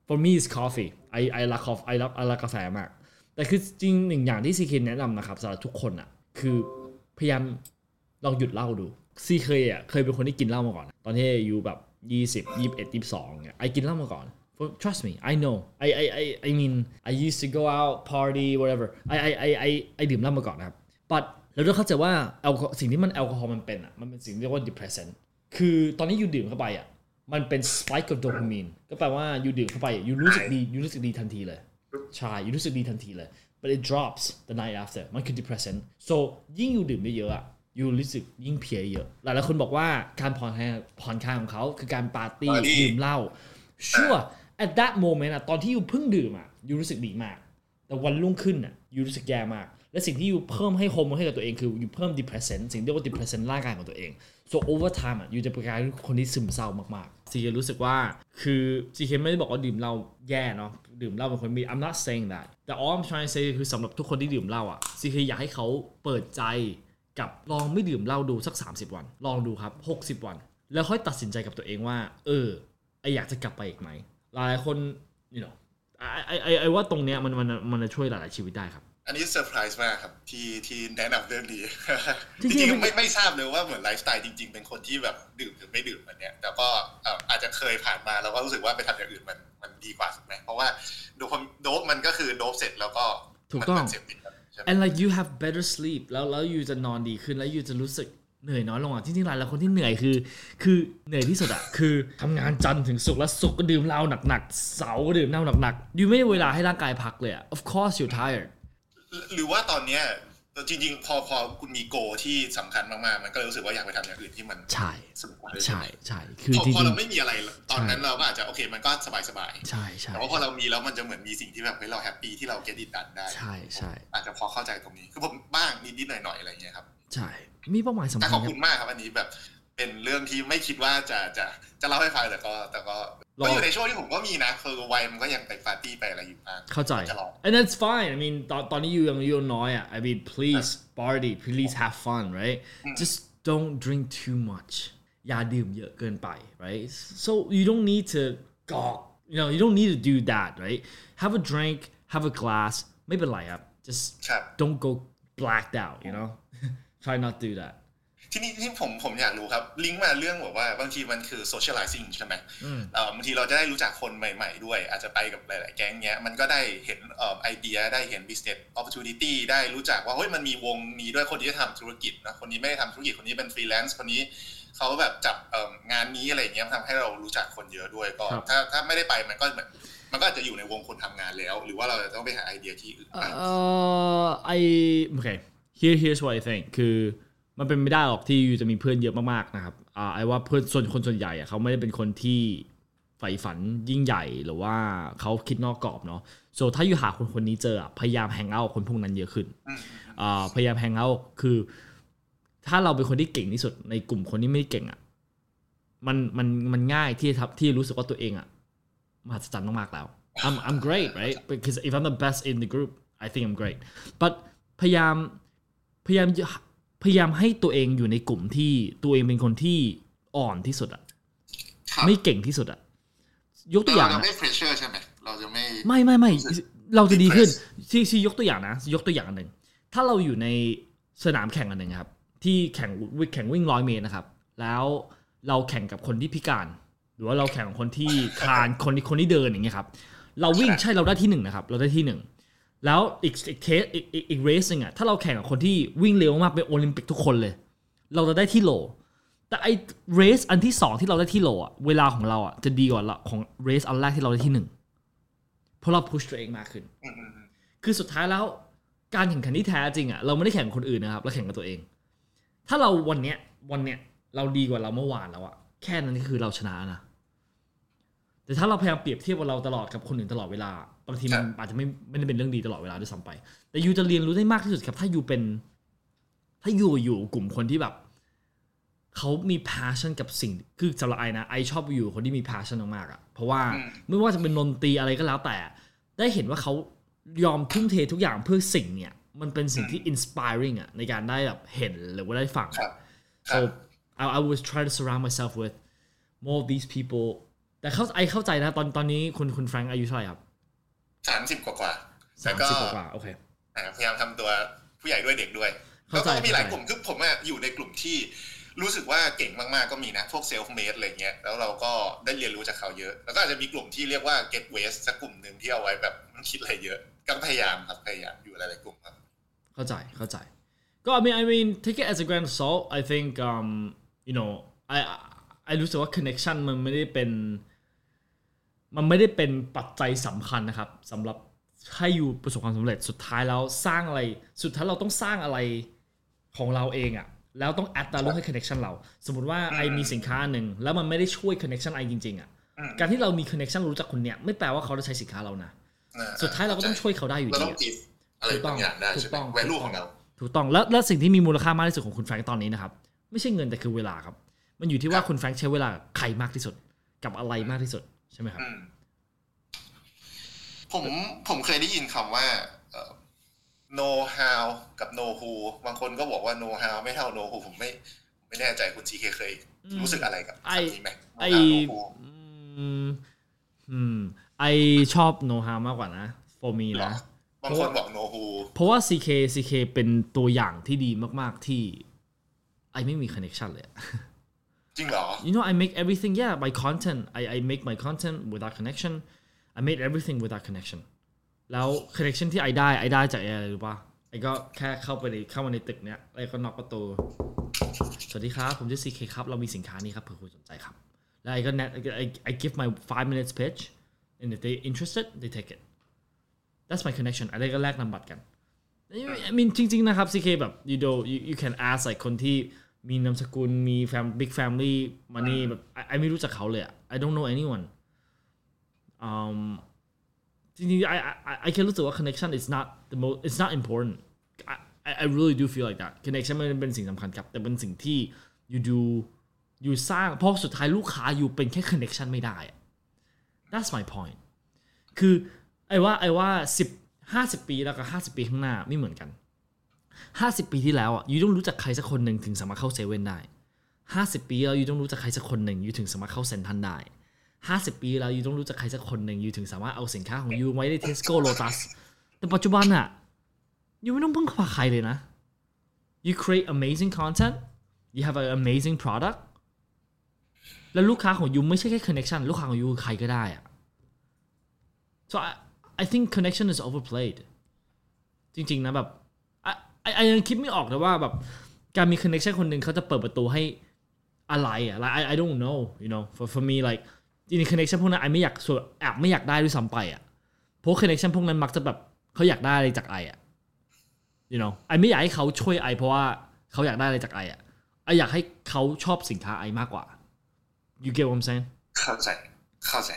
Speaker 1: for me is coffee I I รัก coffee I รัก I รักกาแฟมาก แต่คือจริงหนึ่งอย่างที่ซีเคนแนะนำนะครับสำหรับทุกคนอะคือพยายามลองหยุดเหล้าดูซีเคยอะเคยเป็นคนที่กินเหล้ามาก่อน ตอนที่อายุแบบ20 21 22เนี่ยไอกินเหล้ามาก่อน for trust me I know I I I I mean I used to go out party whatever I I I I I ดื่มเหล้ามาก่อนนะครับ but เราต้องเข้าใจว่าแอลกอฮอล์สิ่งที่มันแอลกอฮอล์มันเป็นอะมันเป็นสิ่งที่เรียกว่า depressant คือตอนนี้อยู่ดื่มเข้าไปอะมันเป็น spike of dopamine ก็แปลว่าอยู่ดื่มเข้าไปอยู่รู้สึกดีอยู่รู้สึกดีทันทีเลยใช่อยู่รู้สึกดีทันทีเลย but it drops the night after มันคือ depressant so ยิ่งอยู่ดื่มเยอะๆอะอยู่รู้สึกยิ่งเพลียเยอะ หลายๆคนบอกว่าการผ่อนคลายผ่อนคลายของเขาคือการปาร์ตี้
Speaker 2: ปาร์ตี้
Speaker 1: ดื่มเหล้า sure at that moment อะตอนที่ยูเพิ่งดื่มอะยูรู้สึกดีมาก แต่วันรุ่งขึ้นอะยูรู้สึกแย่มาก และสิ่งที่ยูเพิ่มให้โฮอร์โมนให้กับตัวเองคืออยู่เพิ่ม depressant สิ่งที่เรียกว่า depressant ร่างกายของตัวเอง so over time อะยูจะเป็นกลายเป็นคนที่ซึมเศร้ามากๆซีเครู้สึกว่าคือ CK ไม่ได้บอกว่าดื่มเหล้าแย่เนาะดื่มเหล้าเป็นคนไม่ดี I'm not saying that แต่ all I'm trying to say คือสำหรับทุกคนที่ดื่มเหล้าอะ CK อยากให้เขาเปิดใจกับลองไม่ดื่มเหล้าดูสัก 30 วัน ลองดูครับ 60 วัน แล้วค่อยตัดสินใจกับตัวเองว่า เออ I อยากจะกลับไปอีกไหม หลายคน you know I I I I ว่าตรงเนี้ยมันมันมันจะช่วยหลาย ๆ ชีวิตได้ครับ
Speaker 2: อันนี้เซอร์ไพรส์มากครับ ที่ที่แนะนำเรื่องนี้
Speaker 1: จ
Speaker 2: จ
Speaker 1: ริงๆ
Speaker 2: ริง
Speaker 1: มัน
Speaker 2: ๆไม่ไม่ทราบเลยว่าเหมือนไลฟ์สไตล์จริง ๆ เป็นคนที่แบบดื่มหรือไม่ดื่มอันเนี้ยแต่ก็เอ่ออาจจะเคยผ่านมาแล้วก็รู้สึกว่าไปทำอย่างอื่นมันมันดีกว่าถูกไหมเพราะว่าโดปโดปมันก็คือโดปเสร็จแล้วก็
Speaker 1: ถูกต้อง
Speaker 2: มันเสพติดครับใช่ไหม
Speaker 1: and like you have better sleep แล้วแล้วยูจะนอนดีขึ้นแล้วยูจะรู้สึก เหนื่อยน้อยลงอะจริงๆหลายๆคนที่เหนื่อยคือ คือเหนื่อยที่สุดอะคือทำงานจันทร์ถึงศุกร์แล้วศุกร์ก็ดื่มเหล้าหนักๆเสาร์ก็ดื่มเหล้าหนักๆยูไม่มีเวลาให้ร่างกายพักเลยอะ of course you're tired
Speaker 2: หรือว่าตอนเนี้ยจริงๆ พอพอคุณมีโกที่สำคัญมากๆ มันก็เลยรู้สึกว่าอยากไปทำอย่างอื่นที่มัน
Speaker 1: ใช่
Speaker 2: สนุกกว่าด้วย
Speaker 1: ใช่ใช่คือ
Speaker 2: พอ
Speaker 1: จริ
Speaker 2: พอเรา
Speaker 1: ง
Speaker 2: ไม่มีอะไรตอนนั้นเราก็อาจจะโอเคมันก็สบาย
Speaker 1: ๆใช่
Speaker 2: ๆ
Speaker 1: ใช่
Speaker 2: แต่ว่าพอเรามีแล้วมันจะเหมือนมีสิ่งที่แบบเฮ้ยเราแฮปปี้ที่เราเก็ตดิดันได้
Speaker 1: ใช่ใช่
Speaker 2: อาจจะพอเข้าใจตรงนี้คือผมบ้างนิดๆหน่อยๆอะไรอย่างเงี้ยครับ
Speaker 1: ใช่ มีเป้าหมายสำ
Speaker 2: แต่
Speaker 1: คัญ
Speaker 2: ขอบ
Speaker 1: ครั
Speaker 2: คุ
Speaker 1: บ
Speaker 2: ณมากครับอันนี้แบบเป็นเรื่องที่ไม่คิดว่าจะจะจะเล่าให้ฟังแต่ก็แต่ก็
Speaker 1: ลอง
Speaker 2: ก็อยู่ในช่วงที่ผมก็มีนะคือวัยมันก็ยังไปปาร์ตี้ไปอะไรอยู่บ้าง
Speaker 1: เข้าใจ
Speaker 2: จะลอง
Speaker 1: and that's fine I mean ตอนตอนนี้อยู่ยังอยู่น้อยอะ I mean please party please have fun right just don't drink too much อย่าดื่มเยอะเกินไป right so you don't need to gawk you know you don't need to do that right have a drink have a glass ไม่เป็นไรครับ just
Speaker 2: ครับ
Speaker 1: don't go blacked out you know try not to do that
Speaker 2: ทีนี้ที่ผมผมอยากรู้ครับ ลิงก์มาเรื่องแบบว่าบางทีมันคือ socializing ใช่ไหมเอ่อบางทีเราจะได้รู้จักคนใหม่ ๆ ด้วย อาจจะไปกับหลาย ๆ แก๊งเนี้ย มันก็ได้เห็นเอ่อไอเดียได้เห็น business opportunity ได้รู้จักว่าเฮ้ยมันมีวงนี้ด้วยคนที่จะทำธุรกิจนะคนนี้ไม่ได้ทำธุรกิจคนนี้เป็นฟรีแลนซ์คนนี้เขาแบบจับเอ่องานนี้อะไรอย่างเงี้ยทำให้เรารู้จักคนเยอะด้วยก็
Speaker 1: ครับ
Speaker 2: ถ้าถ้าไม่ได้ไปมันก็เหมือนมันก็อาจจะอยู่ในวงคนทำงานแล้ว หรือว่าเราจะต้องไปหาไอเดียที่อื่นบ้าง
Speaker 1: Uh, I okay. Here here's what I think คือมันเป็นไม่ได้หรอกที่ยูจะมีเพื่อนเยอะมากๆนะครับอ่าไอ้ว่าเพื่อนส่วนคนส่วนใหญ่อะเขาไม่ได้เป็นคนที่ใฝ่ฝันยิ่งใหญ่หรือว่าเขาคิดนอกกรอบเนาะ so ถ้าอยู่หาคนคนนี้เจอพยายามแฮงเอาท์คนพวกนั้นเยอะขึ้นอ่าพยายามแฮงเอาท์คือ ถ้าเราเป็นคนที่เก่งที่สุดในกลุ่มคนที่ไม่ได้เก่งอะมันมันมันง่ายที่จะทำที่รู้สึกว่าตัวเองอะมหัศจรรย์มากๆแล้ว I'm I'm great right because if I'm the best in the group I think I'm great but พยายาม พยายามพยายามให้ตัวเองอยู่ในกลุ่มที่ตัวเองเป็นคนที่อ่อนที่สุดอะ
Speaker 2: ครับ
Speaker 1: ไม่เก่งที่สุดอะยกตัวอย่าง
Speaker 2: เราจะ
Speaker 1: นะ
Speaker 2: ไม่ pressure ใช่ไหมเราจะไม่
Speaker 1: ไม่ไม่ไม่เราจะดีขึ้น
Speaker 2: Depressed
Speaker 1: ที่ที่ยกตัวอย่างนะยกตัวอย่างอันหนึ่งถ้าเราอยู่ในสนามแข่งอันหนึ่งครับ ที่แข่งวิ่งแข่งวิ่งร้อยเมตรนะครับ แล้วเราแข่งกับคนที่พิการ หรือว่าเราแข่งกับคนที่คลานคนที่คนที่เดินอย่างเงี้ยครับ เราวิ่งใช่เราได้ที่หนึ่งนะครับ เราได้ที่หนึ่ง แล้วอีกอีกเทสอีกอีกอีกเรสหนึงอะถ้าเราแข่งกับคนที่วิ่งเร็วมากเป็นโอลิมปิกทุกคนเลย เราจะได้ที่โหลแต่ไอเรสอันที่สองที่เราได้ที่โหลอะเวลาของเราอะจะดีกว่าละของเรสอันแรกที่เราได้ที่หนึ่งเพราะเราพุชตัวเองมากขึ้น
Speaker 2: อืมอืมอืม
Speaker 1: คือสุดท้ายแล้วการแข่งขันที่แท้จริงอะเราไม่ได้แข่งกับคนอื่นนะครับเราแข่งกับตัวเอง ถ้าเราวันเนี้ยวันเนี้ยเราดีกว่าเราเมื่อวานแล้วอะแค่นั้นก็คือเราชนะนะแต่ถ้าเราพยายามเปรียบเทียบว่าเราตลอดกับคนอื่นตลอดเวลา บางทีมันอาจจะไม่ไม่ได้เป็นเรื่องดีตลอดเวลาด้วยซ้ำไป แต่ยูจะเรียนรู้ได้มากที่สุดครับ ถ้ายูเป็น ถ้ายูอยู่กลุ่มคนที่แบบเขามี passion กับสิ่ง คือสำหรับไอนะไอชอบอยู่คนที่มี passion มากๆอะ เพราะว่าไม่ว่าจะเป็นดนตรีอะไรก็แล้วแต่ ได้เห็นว่าเขายอมทุ่มเททุกอย่างเพื่อสิ่งเนี่ย มันเป็นสิ่งที่ inspiring อะในการได้แบบเห็นหรือว่าได้ฟัง
Speaker 2: ครับ
Speaker 1: so I, I was trying to surround myself with more of these people แต่เข้า I เข้าใจนะตอนตอนนี้คุณคุณแฟรงค์อายุเท่าไหร่ครับ
Speaker 2: สามสิบกว่ากว่าๆ
Speaker 1: สา
Speaker 2: แล้ว
Speaker 1: ม
Speaker 2: ก็
Speaker 1: สิบกว่าๆโอเค
Speaker 2: อ่าพยายามทำตัวผู้ใหญ่ด้วยเด็กด้วย
Speaker 1: เข้าใจ
Speaker 2: แล้วก็มีหลาย
Speaker 1: เข้าใจ
Speaker 2: กลุ่มคือผมอะอยู่ในกลุ่มที่รู้สึกว่าเก่งมาก ๆ ก็มีนะ พวก self-made อะไรเงี้ย แล้วเราก็ได้เรียนรู้จากเขาเยอะ แล้วก็อาจจะมีกลุ่มที่เรียกว่า get waste สักกลุ่มหนึ่งที่เอาไว้แบบไม่คิดอะไรเยอะ ก็พยายามครับ พยายามอยู่หลายๆกลุ่มครับ
Speaker 1: เข้าใจ เข้าใจ ก็ I mean I mean take it as a grain of salt I think um you know I I รู้สึกว่า connection มันไม่ได้เป็น มันไม่ได้เป็นปัจจัยสำคัญนะครับสำหรับให้อยู่ประสบความสำเร็จสุดท้ายแล้วสร้างอะไร สุดท้ายเราต้องสร้างอะไรของเราเองอะแล้วต้อง add value ให้ connection เรา สมมติว่าไอมีสินค้าหนึ่งแล้วมันไม่ได้ช่วย connection ไอจริง ๆอะ
Speaker 2: อืม
Speaker 1: การที่เรามี connection รู้จักคนเนี้ยไม่แปลว่าเขาจะใช้สินค้าเรานะ
Speaker 2: อ่
Speaker 1: สุดท้ายเราก็ต้องช่วยเขาได้อยู่
Speaker 2: เรา
Speaker 1: ดี
Speaker 2: ต้อง
Speaker 1: อะ
Speaker 2: กิฟอะไรบางอย่างได้
Speaker 1: ถู
Speaker 2: ใช่
Speaker 1: ก
Speaker 2: ไหม
Speaker 1: ต้อง
Speaker 2: แวลูของเรา
Speaker 1: ถูกต้องแล้วแล้วสิ่งที่มีมูลค่ามากที่สุดของคุณแฟรงค์ตอนนี้นะครับไม่ใช่เงินแต่คือเวลาครับ มันอยู่ที่ว่าคุณแฟรงค์ใช้เวลากับใครมากที่สุด กับอะไรมากที่สุด ใช่ไหมครับ
Speaker 2: อืมผมผมเคยได้ยินคำว่าเอ่อ know how กับ know who บางคนก็บอกว่า know how ไม่เท่า know who ผมไม่ ไม่แน่ใจคุณจีเคเคย รู้สึกอะไรกับ
Speaker 1: ไอ
Speaker 2: คำนี้ไหม
Speaker 1: ไอ
Speaker 2: know how know who
Speaker 1: อืมอืมไอชอบโนฮามากกว่านะ for me
Speaker 2: หรอ
Speaker 1: นะ
Speaker 2: บางคนบอก know who
Speaker 1: เพราะว่า CK CK เป็นตัวอย่างที่ดีมาก ๆ ที่ ไอไม่มี connection เลยอะ
Speaker 2: จริงเหรอ
Speaker 1: you know I make everything yeah my content I I make my content without connection I made everything without connection แล้ว connection ที่ไอได้ไอได้จากอะไรรู้ป่ะไอก็แค่เข้าไปในเข้ามาในตึกเนี้ยไอก็น็อกประตู สวัสดีครับ ผมชื่อ CK ครับ เรามีสินค้านี้ครับเผื่อคุณสนใจครับ แล้วไอก็ net I I give my five minutes pitch and if they interested they take it that's my connection ไอะไรก็แลกนำบัตรกัน I mean จริงๆนะครับ CK แบบ you know you you can ask like คนที่ มีนามสกุลมีแฟมบิ๊กแฟมลี่มันนี่แบบไอไม่รู้จักเขาเลยอะ I don't know anyone จริงๆ I I I แค่รู้สึกว่า connection is not the most it's not important I I really do feel like that connection มันเป็นสิ่งสำคัญครับ แต่เป็นสิ่งที่ you do you สร้างเพราะสุดท้ายลูกค้าอยู่เป็นแค่ connection ไม่ได้ that's my point คือไอว่าไอว่าสิบห้าสิบปีแล้วกับห้าสิบปีข้างหน้าไม่เหมือนกัน ห้าสิบปีที่แล้วอะ you ต้องรู้จักใครสักคนหนึ่งถึงสามารถเข้าเซเว่นได้ห้าสิบปีแล้ว you ต้องรู้จักใครสักคนหนึ่ง you ถึงสามารถเข้าเซ็นทรัลได้ห้าสิบปีแล้ว you ต้องรู้จักใครสักคนหนึ่ง you ถึงสามารถเอาสินค้าของ you ไว้ในเทสโก้โลตัสแต่ปัจจุบันอะ you ไม่ต้องพึ่งพาใครเลยนะ you create amazing content you have an amazing product แล้วลูกค้าของ you ไม่ใช่แค่ connection ลูกค้าของ you ใครก็ได้อะ so I I think connection is overplayed จริง ๆ นะแบบ ไอ้ไอ้ยังคิดไม่ออกเลยว่าแบบการมี connection คนหนึ่งเขาจะเปิดประตูให้อะไรอะ like I I don't know you know for for me like จริงๆ connection พวกนั้นไอไม่อยากส่วนแอบไม่อยากได้ด้วยซ้ำไปอะเพราะ connection พวกนั้นมักจะแบบเขาอยากได้อะไรจากไออะ you know ไอไม่อยากให้เขาช่วยไอเพราะว่าเขาอยากได้อะไรจากไออะไออยากให้เขาชอบสินค้าไอมากกว่า you get what I'm saying
Speaker 2: เข้าใจเข้าใจ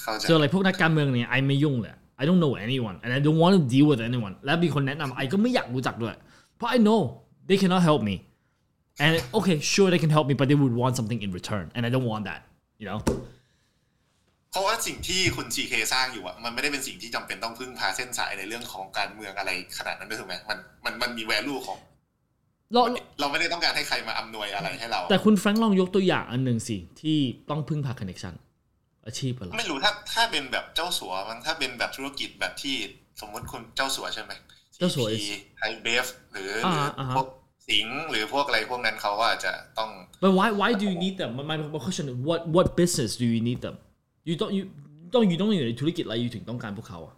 Speaker 2: เข้าใจ
Speaker 1: so like พวกนักการเมืองเนี่ยไอไม่ยุ่งเลย I don't know anyone and I don't want to deal with anyone และมีคนแนะนำไอก็ไม่อยากรู้จักด้วย เพราะ I know they cannot help me and okay sure they can help me but they would want something in return and I don't want that you know
Speaker 2: เพราะว่าสิ่งที่คุณ GK สร้างอยู่อะมันไม่ได้เป็นสิ่งที่จำเป็นต้องพึ่งพาเส้นสายในเรื่องของการเมืองอะไรขนาดนั้นด้วยถูกไหมมันมันมันมี value ของ
Speaker 1: เรา
Speaker 2: เราไม่ได้ต้องการให้ใครมาอำนวยอะไรให้เรา
Speaker 1: แต่คุณแฟรงค์ลองยกตัวอย่างอันหนึ่งสิ ที่ต้องพึ่งพา connection อาชีพอะไร
Speaker 2: ไม่รู้ถ้าถ้าเป็นแบบเจ้าสัวมั้งถ้าเป็นแบบธุรกิจแบบที่สมมติคุณเจ้าสัวใช่ไหม
Speaker 1: เจ้าสัว
Speaker 2: ไฮเบฟหรือห
Speaker 1: อ่า
Speaker 2: รือ
Speaker 1: อ่าฮะ
Speaker 2: พวกสิงห์หรือพวกอะไรพวกนั้นเขาก็อาจจะต้อง
Speaker 1: but why why do you need them my my question is what what business do you need them you don't you ต้องอยู่ต้องอยู่ในธุรกิจอะไรอยู่ถึงต้องการพวกเขาอะ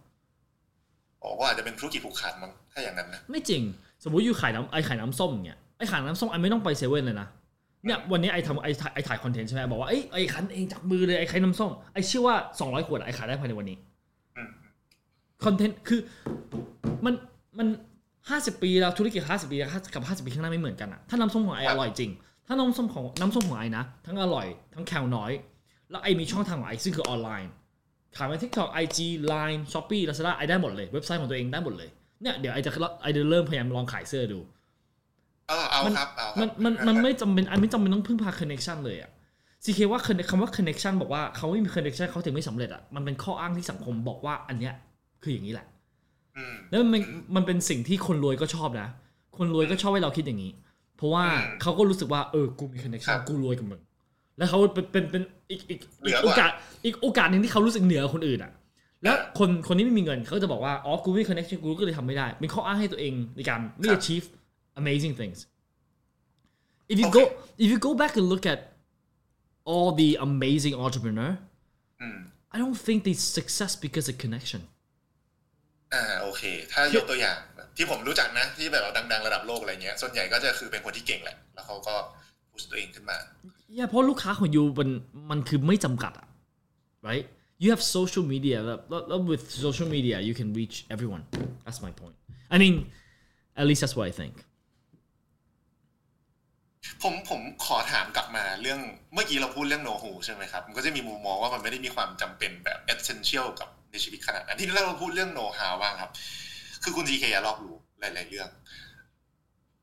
Speaker 2: โอ้ก็อาจจะเป็นธุรกิจผูกขาดมั้งถ้าอย่างนั้นนะ
Speaker 1: ไม่จริง สมมติอยู่ขายน้ำไอขายน้ำส้มเนี่ยไอขายน้ำส้มไอไม่ต้องไปเซเว่นเลยนะเนี่ยวันนี้ไอทำไอถ่ายไอถ่ายคอนเทนต์ใช่ไหมบอกว่าไอยไอคันเองจากมือเลยไอขายน้ำส้มไอเชื่อว่า200ขวดไอขายได้ภายในวันนี้
Speaker 2: อืม
Speaker 1: คอนเทนต์คือมัน มันห้าสิบปีแล้วธุรกิจห้าสิบปีกับห้าสิบปีข้างหน้าไม่เหมือนกันอะถ้าน้ำส้มของไออร่อยจริง ถ้าน้ำส้มของน้ำส้มของไอนะ ทั้งอร่อย ทั้งแคลน้อย แล้วไอมีช่องทางของไอซึ่งคือออนไลน์ขายใน TikTok IG Line Shopee Lazada ไอได้หมดเลย เว็บไซต์ของตัวเองได้หมดเลยเนี่ยเดี๋ยว I จะ I จะเริ่มพยายามลองขายเสื้อดู
Speaker 2: เออเอา
Speaker 1: มัน
Speaker 2: ครับเอา
Speaker 1: มันมันมันไม่จำเป็น I ไม่จำเป็นต้องพึ่งพา connection เลยอะ CK ว่า conne- คำว่า connection บอกว่าเขาไม่มี connection เขาถึงไม่สำเร็จอะมันเป็นข้ออ้างที่สังคมบอกว่าอันเนี้ยคืออย่างนี้แหละ
Speaker 2: อืม
Speaker 1: แล้วมันมันเป็นสิ่งที่คนรวยก็ชอบนะ คนรวยก็ชอบให้เราคิดอย่างนี้ เพราะว่า
Speaker 2: อืม
Speaker 1: เขาก็รู้สึกว่าเออกูมี connection ค
Speaker 2: รับ
Speaker 1: กูรวยกับมึงแล้วเขาเป็นเป็นเป็นอีกอีก
Speaker 2: เหนื
Speaker 1: อีก
Speaker 2: อก
Speaker 1: โอ
Speaker 2: ว่า
Speaker 1: กาสอีกโอกาสหนึ่งที่เขารู้สึกเหนือคนอื่นอะ แล้วคนคนที่ไม่มีเงินเขาก็จะบอกว่าอ๋อกูไม่มีคอนเนคชั่นกูก็เลยทำไม่ได้เป็นข้ออ้างให้ตัวเองในการไม่
Speaker 2: ครับ
Speaker 1: achieve amazing things if you go if you go back and look at all the amazing entrepreneur
Speaker 2: อืม
Speaker 1: I don't think they success because of connection
Speaker 2: อ่าโอเค ถ้ายกตัวอย่างแบบที่ผมรู้จักนะ ที่แบบว่าดัง ๆ ระดับโลกอะไรเงี้ย ส่วนใหญ่ก็จะคือเป็นคนที่เก่งแหละ แล้วเขาก็พุชตัวเองขึ้นมา
Speaker 1: yeah เพราะลูกค้าของยูมันมันคือไม่จำกัดอะ right you have social media แล้วแล้วแล้ว with social media you can reach everyone that's my point I mean at least that's what I think
Speaker 2: ผมผมขอถามกลับมาเรื่องเมื่อกี้เราพูดเรื่องโนฮูใช่ไหมครับ มันก็จะมีมุมมองว่ามันไม่ได้มีความจำเป็นแบบ essential กับ ในชีวิตขนาดนั้นที่เราพูดเรื่องโน้ตฮาวบ้างครับ คือคุณ GK รอบรู้หลาย ๆ เรื่อง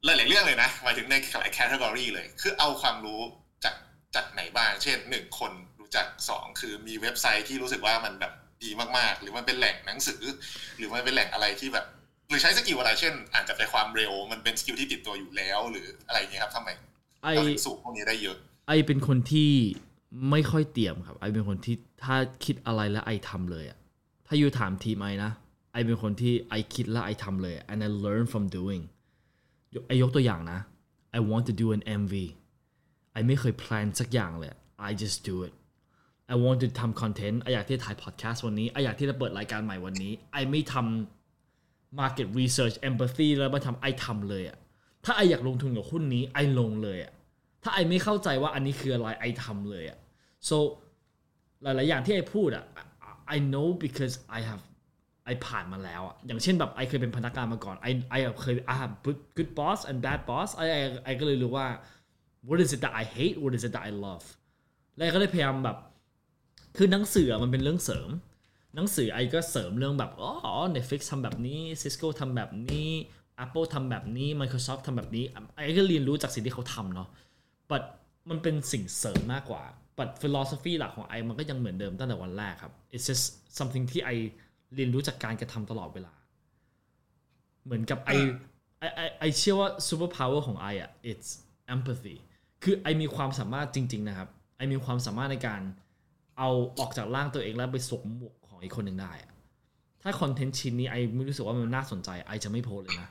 Speaker 2: หลาย ๆ เรื่องเลยนะหมายถึงในหลาย category เลย คือเอาความรู้จากจากไหนบ้าง เช่นหนึ่งคนรู้จักสองคือมีเว็บไซต์ที่รู้สึกว่ามันแบบดีมาก ๆ หรือมันเป็นแหล่งหนังสือ หรือมันเป็นแหล่งอะไรที่แบบ หรือใช้ skill อะไรเช่น อ่านจากใจความเร็ว มันเป็น skill ที่ติดตัวอยู่แล้ว หรืออะไรอย่างเงี้ยครับทำไม
Speaker 1: ไอ
Speaker 2: เราถึงสูงพวกนี้ได้เยอะ
Speaker 1: I เป็นคนที่ไม่ค่อยเตรียมครับ I เป็นคนที่ถ้าคิดอะไรแล้ว I ทำเลยอะ ถ้าอยู่ถามทีม I นะไอเป็นคนที่ไอคิดแล้วไอทำเลย and I learn from doing ยกไอยกตัวอย่างนะ I want to do an MV ไอไม่เคย plan สักอย่างเลย I just do it I want to ทำคอนเทนต์ไออยากที่จะถ่ายพอดแคสต์วันนี้ไออยากที่จะเปิดรายการใหม่วันนี้ไอไม่ทำ market research empathy แล้วมาทำไอทำเลยอะถ้าไออยากลงทุนกับหุ้นนี้ไอลงเลยอะถ้าไอไม่เข้าใจว่าอันนี้คืออะไรไอทำเลยอะ so หลาย ๆ อย่างที่ไอพูดอะ I- know because I have ไอผ่านมาแล้วอะอย่างเช่นแบบไอเคยเป็นพนักงานมาก่อนไอไอเคย I have good good boss and bad boss ไอไอไอก็เลยรู้ว่า what is it that I hate what is it that I love แล้วก็เลยพยายามแบบ คือหนังสือมันเป็นเรื่องเสริม หนังสือไอก็เสริมเรื่องแบบอ๋อ Netflix ทำแบบนี้ Cisco ทำแบบนี้ Apple ทำแบบนี้ Microsoft ทำแบบนี้ไอก็เรียนรู้จากสิ่งที่เขาทำเนาะ but มันเป็นสิ่งเสริมมากกว่า but philosophy หลักของไอมันก็ยังเหมือนเดิมตั้งแต่วันแรกครับ it's just something ที่ไอเรียนรู้จากการกระทำตลอดเวลา เหมือนกับไอไอไอเชื่อว่า super power ของไออะ it's empathy คือไอมีความสามารถจริง ๆ นะครับ ไอมีความสามารถในการเอาออกจากร่างตัวเองแล้วไปสวมหมวกของอีกคนหนึ่งได้อะถ้าคอนเทนต์ชิ้นนี้ไอไม่รู้สึกว่ามันน่าสนใจไอจะไม่โพสเลยนะ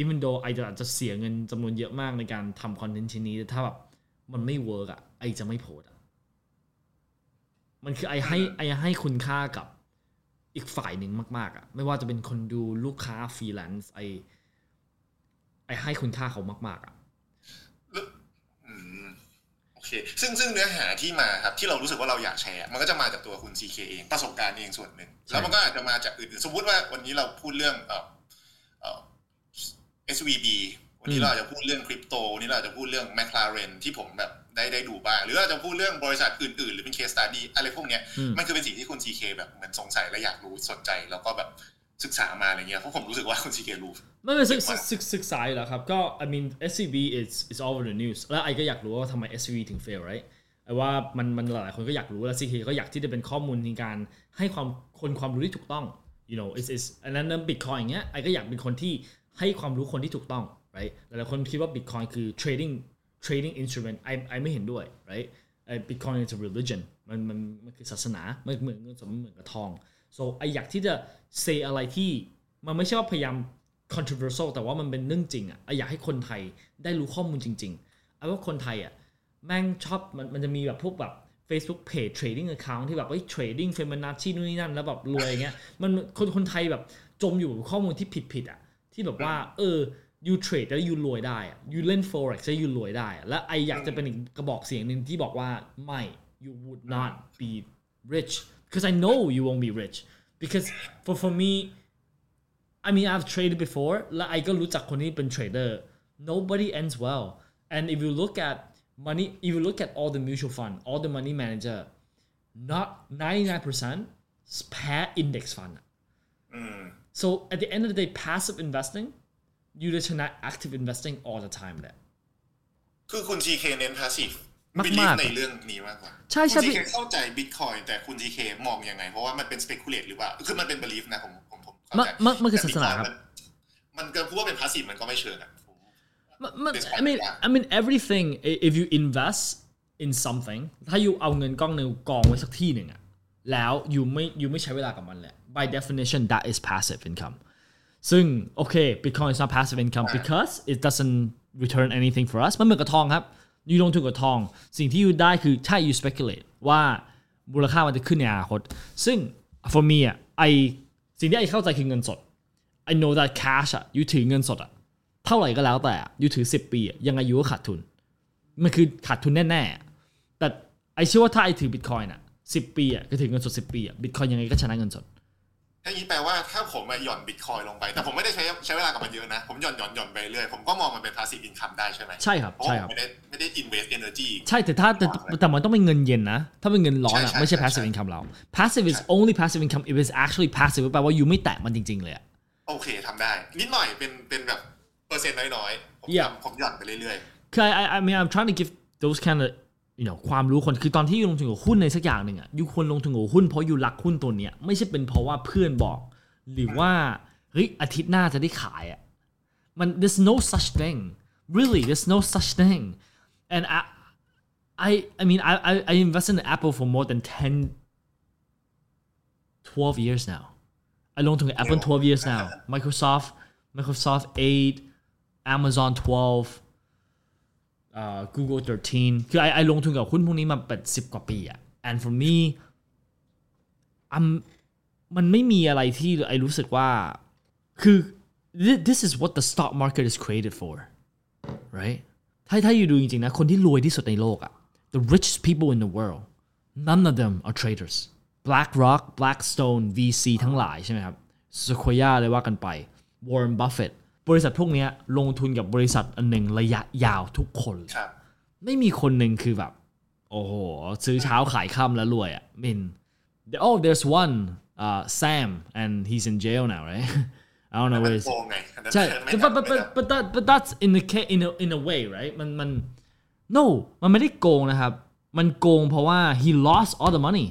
Speaker 1: even though ไอจะอาจจะเสียเงินจำนวนเยอะมากในการทำคอนเทนต์ชิ้นนี้แต่ถ้าแบบมันไม่ work อะ I จะไม่โพสอะ มันคือ I ให้ I ให้คุณค่ากับอีกฝ่ายหนึ่งมาก ๆอะ ไม่ว่าจะเป็นคนดูลูกค้าฟรีแลนซ์ I I ให้คุณค่าเขามาก ๆอะ
Speaker 2: โอเค ซึ่งซึ่งเนื้อหาที่มาครับที่เรารู้สึกว่าเราอยากแชร์ มันก็จะมาจากตัวคุณ CK เองประสบการณ์เองส่วนหนึ่ง แล้วมันก็อาจจะมาจากอื่นสมมุติว่าวันนี้เราพูดเรื่องเอ่อเอ่อ SVB วันนี้เราจะพูดเรื่องคริปโตวันนี้เราจจะพูดเรื่อง McLaren ที่ผมแบบ ได้ได้ดูบ้าง หรืออาจจะพูดเรื่องบริษัทอื่นๆ หรือเป็น case study อะไรพวกเนี้ย
Speaker 1: อืม
Speaker 2: มันคือเป็นสิ่งที่คุณ CK แบบเหมือนสงสัยและอยากรู้สนใจ แล้วก็แบบศึกษามาอะไรเงี้ยเพราะผมรู้สึกว่าคุณ CK รู้
Speaker 1: ไม่เป็นศึก
Speaker 2: เก่งมาก
Speaker 1: ศึกศึกษาอยู่แล้วครับก็ I mean SCB is is all over the news และไอก็อยากรู้ว่าทำไม SCB ถึง fail right ไอว่ามันมันหลายๆคนก็อยากรู้และ CK ก็อยากที่จะเป็นข้อมูลในการให้ความคนความรู้ที่ถูกต้อง you know is is อันนั้นบิตคอยอย่างเงี้ยไอก็อยากเป็นคนที่ให้ความรู้คนที่ถูกต้อง right หลายๆคนคิดว่า Bitcoin คือ trading trading instrument ไอไอไม่เห็นด้วย right ไอ Bitcoin is a religion มันมันมันคือศาสนาไม่เหมือนเงินสมเหมือนกับทอง so ไออยากที่จะ say อะไรที่มันไม่ใช่ว่าพยายาม controversial แต่ว่ามันเป็นเรื่องจริงอะไออยากให้คนไทยได้รู้ข้อมูลจริงๆไอว่าคนไทยอะแม่งชอบมันมันจะมีแบบพวกแบบ Facebook page trading account ที่แบบเฮ้ trading Fibonacci นู่นนี่นั่น แล้วแบบรวยอย่างเงี้ยมันคนคนไทยแบบจมอยู่ข้อมูลที่ผิดๆอะที่แบบว่า เออ you trade แล้ว you รวยได้อะ you เล่น forex แล้ว you รวยได้อะและไออยากจะเป็นอีกกระบอกเสียงหนึ่งที่บอกว่าไม่ you would not be rich because I know you won't be rich because for for me I mean I've traded before และไอก็รู้จักคนที่เป็น trader nobody ends well and if you look at money if you look at all the mutual fund all the money manager not 99%แพ้ index fund อะ
Speaker 2: อืม
Speaker 1: so at the end of the day passive investing ยูจะชนะ active investing all the time แหละ
Speaker 2: คือคุณ GK เน้น passive
Speaker 1: มากๆ
Speaker 2: believe ในเรื่องนี้มากกว่า
Speaker 1: ใช่ใช่
Speaker 2: คุณ GK เข้าใจ Bitcoin แต่คุณ GK มองยังไง เพราะว่ามันเป็น speculate หรือว่า คือมันเป็น belief นะผมผมผมเข้า
Speaker 1: มัน
Speaker 2: ใจ
Speaker 1: มันมันคือ
Speaker 2: แต่
Speaker 1: ศาสนาครับ
Speaker 2: Bitcoin มันมันก็พูดว่าเป็น passive มันก็ไม่เชิงอะผม
Speaker 1: มันมัน
Speaker 2: Despite
Speaker 1: I mean
Speaker 2: that.
Speaker 1: I mean everything i- if you invest in something ถ้าอยู่เอาเงินก้องหนึ่งกองไว้สักที่หนึ่งอะแล้วอยู่ไม่อยู่ไม่ใช้เวลากับมันแหละ by definition that is passive income ซึ่งโอเค Bitcoin is not passive income because it doesn't return anything for us มันเหมือนกับทองครับยูลงทุนกับทอง สิ่งที่ยูได้คือใช่ you speculate ว่ามูลค่ามันจะขึ้นในอนาคต ซึ่ง for me อะไอสิ่งที่ไอเข้าใจคือเงินสด I know that cash อะยูถือเงินสดอะเท่าไหร่ก็แล้วแต่ยูถือ 10 ปีอะยังไงยูก็ขาดทุน มันคือขาดทุนแน่ๆ แต่ไอเชื่อว่าถ้าไอถือบิตคอยน์อะ10 ปีอะก็ถือเงินสด 10 ปีอะบิตคอยยังไงก็ชนะเงินสด
Speaker 2: ถ้าอย่างนี้แปลว่าถ้าผมมาหย่อนบิตคอยลงไป แต่ผมไม่ได้ใช้ใช้เวลากับมันเยอะนะ ผมหย่อนหย่อนหย่อนไปเรื่อย ผมก็มองมันเป็น passive income ได้ใช่ไหม
Speaker 1: ใช่ครับ
Speaker 2: เพราะ
Speaker 1: ใช่
Speaker 2: ว่า
Speaker 1: ค
Speaker 2: ผ
Speaker 1: รับ
Speaker 2: มไม่ได้ไม่ได้ invest energy
Speaker 1: ใช่แต่ถ้าแต่แต่มันต้องเป็นเงินเย็นนะ ถ้าเป็นเงินร้อนอะ
Speaker 2: ใช่ใช่
Speaker 1: ไม่ใช่
Speaker 2: ใช่
Speaker 1: passive
Speaker 2: ใช่
Speaker 1: income เรา passive is only passive income if it's actually passive แปลว่ายูไม่แตะมันจริง ๆ เลยอะ
Speaker 2: โอเคทำได้ นิดหน่อยเป็นเป็นแบบเปอร์เซ็นต์น้อยๆผม
Speaker 1: Yeah
Speaker 2: ทำผมหย่อนไปเรื่อย
Speaker 1: คือ I I I mean I'm trying to give those kind of you know ความรู้คนคือตอนที่ยูลงทุนกับหุ้นในสักอย่างหนึ่งอะยูควรลงทุนกับหุ้นเพราะยูรักหุ้นตัวเนี้ยไม่ใช่เป็นเพราะว่าเพื่อนบอก หรือว่าเฮ้ยอาทิตย์หน้าจะได้ขายอะมัน there's no such thing really there's no such thing and I I I mean I I, I invested in Apple for more than 10 12 years now I ลงทุนกับ Apple 12 years now Microsoft Microsoft 8 Amazon 12 uh, Google 13 คือไอไอลงทุนกับหุ้นพวกนี้มาเป็นสิบกว่าปีอะ and for me I'm มันไม่มีอะไรที่ไอรู้สึกว่า คือ thi- this is what the stock market is created for right ถ้าถ้าอยู่ดูจริงๆนะ คนที่รวยที่สุดในโลกอะ the richest people in the world none of them are traders BlackRock Blackstone VC ทั้งหลายใช่ไหมครับ Sequoia เลยว่ากันไป Warren Buffett บริษัทพวกเนี้ยลงทุนกับบริษัทอันหนึ่งระยะยาวทุกคน
Speaker 2: ๆครับ
Speaker 1: ไม่มีคนหนึ่งคือแบบ โอ้โห ซื้อเช้าขายค่ำแล้วรวยอะ I mean oh there's one uh Sam and he's in jail now right I don't know
Speaker 2: มัน
Speaker 1: where he's
Speaker 2: โกงไงอันนั้น
Speaker 1: ใช่
Speaker 2: ไม่
Speaker 1: but
Speaker 2: นับ
Speaker 1: but
Speaker 2: ไม่
Speaker 1: but
Speaker 2: นับ
Speaker 1: but that but that's in the ca- in a in a way right มันมัน no มันไม่ได้โกงนะครับ มันโกงเพราะว่า he lost all the money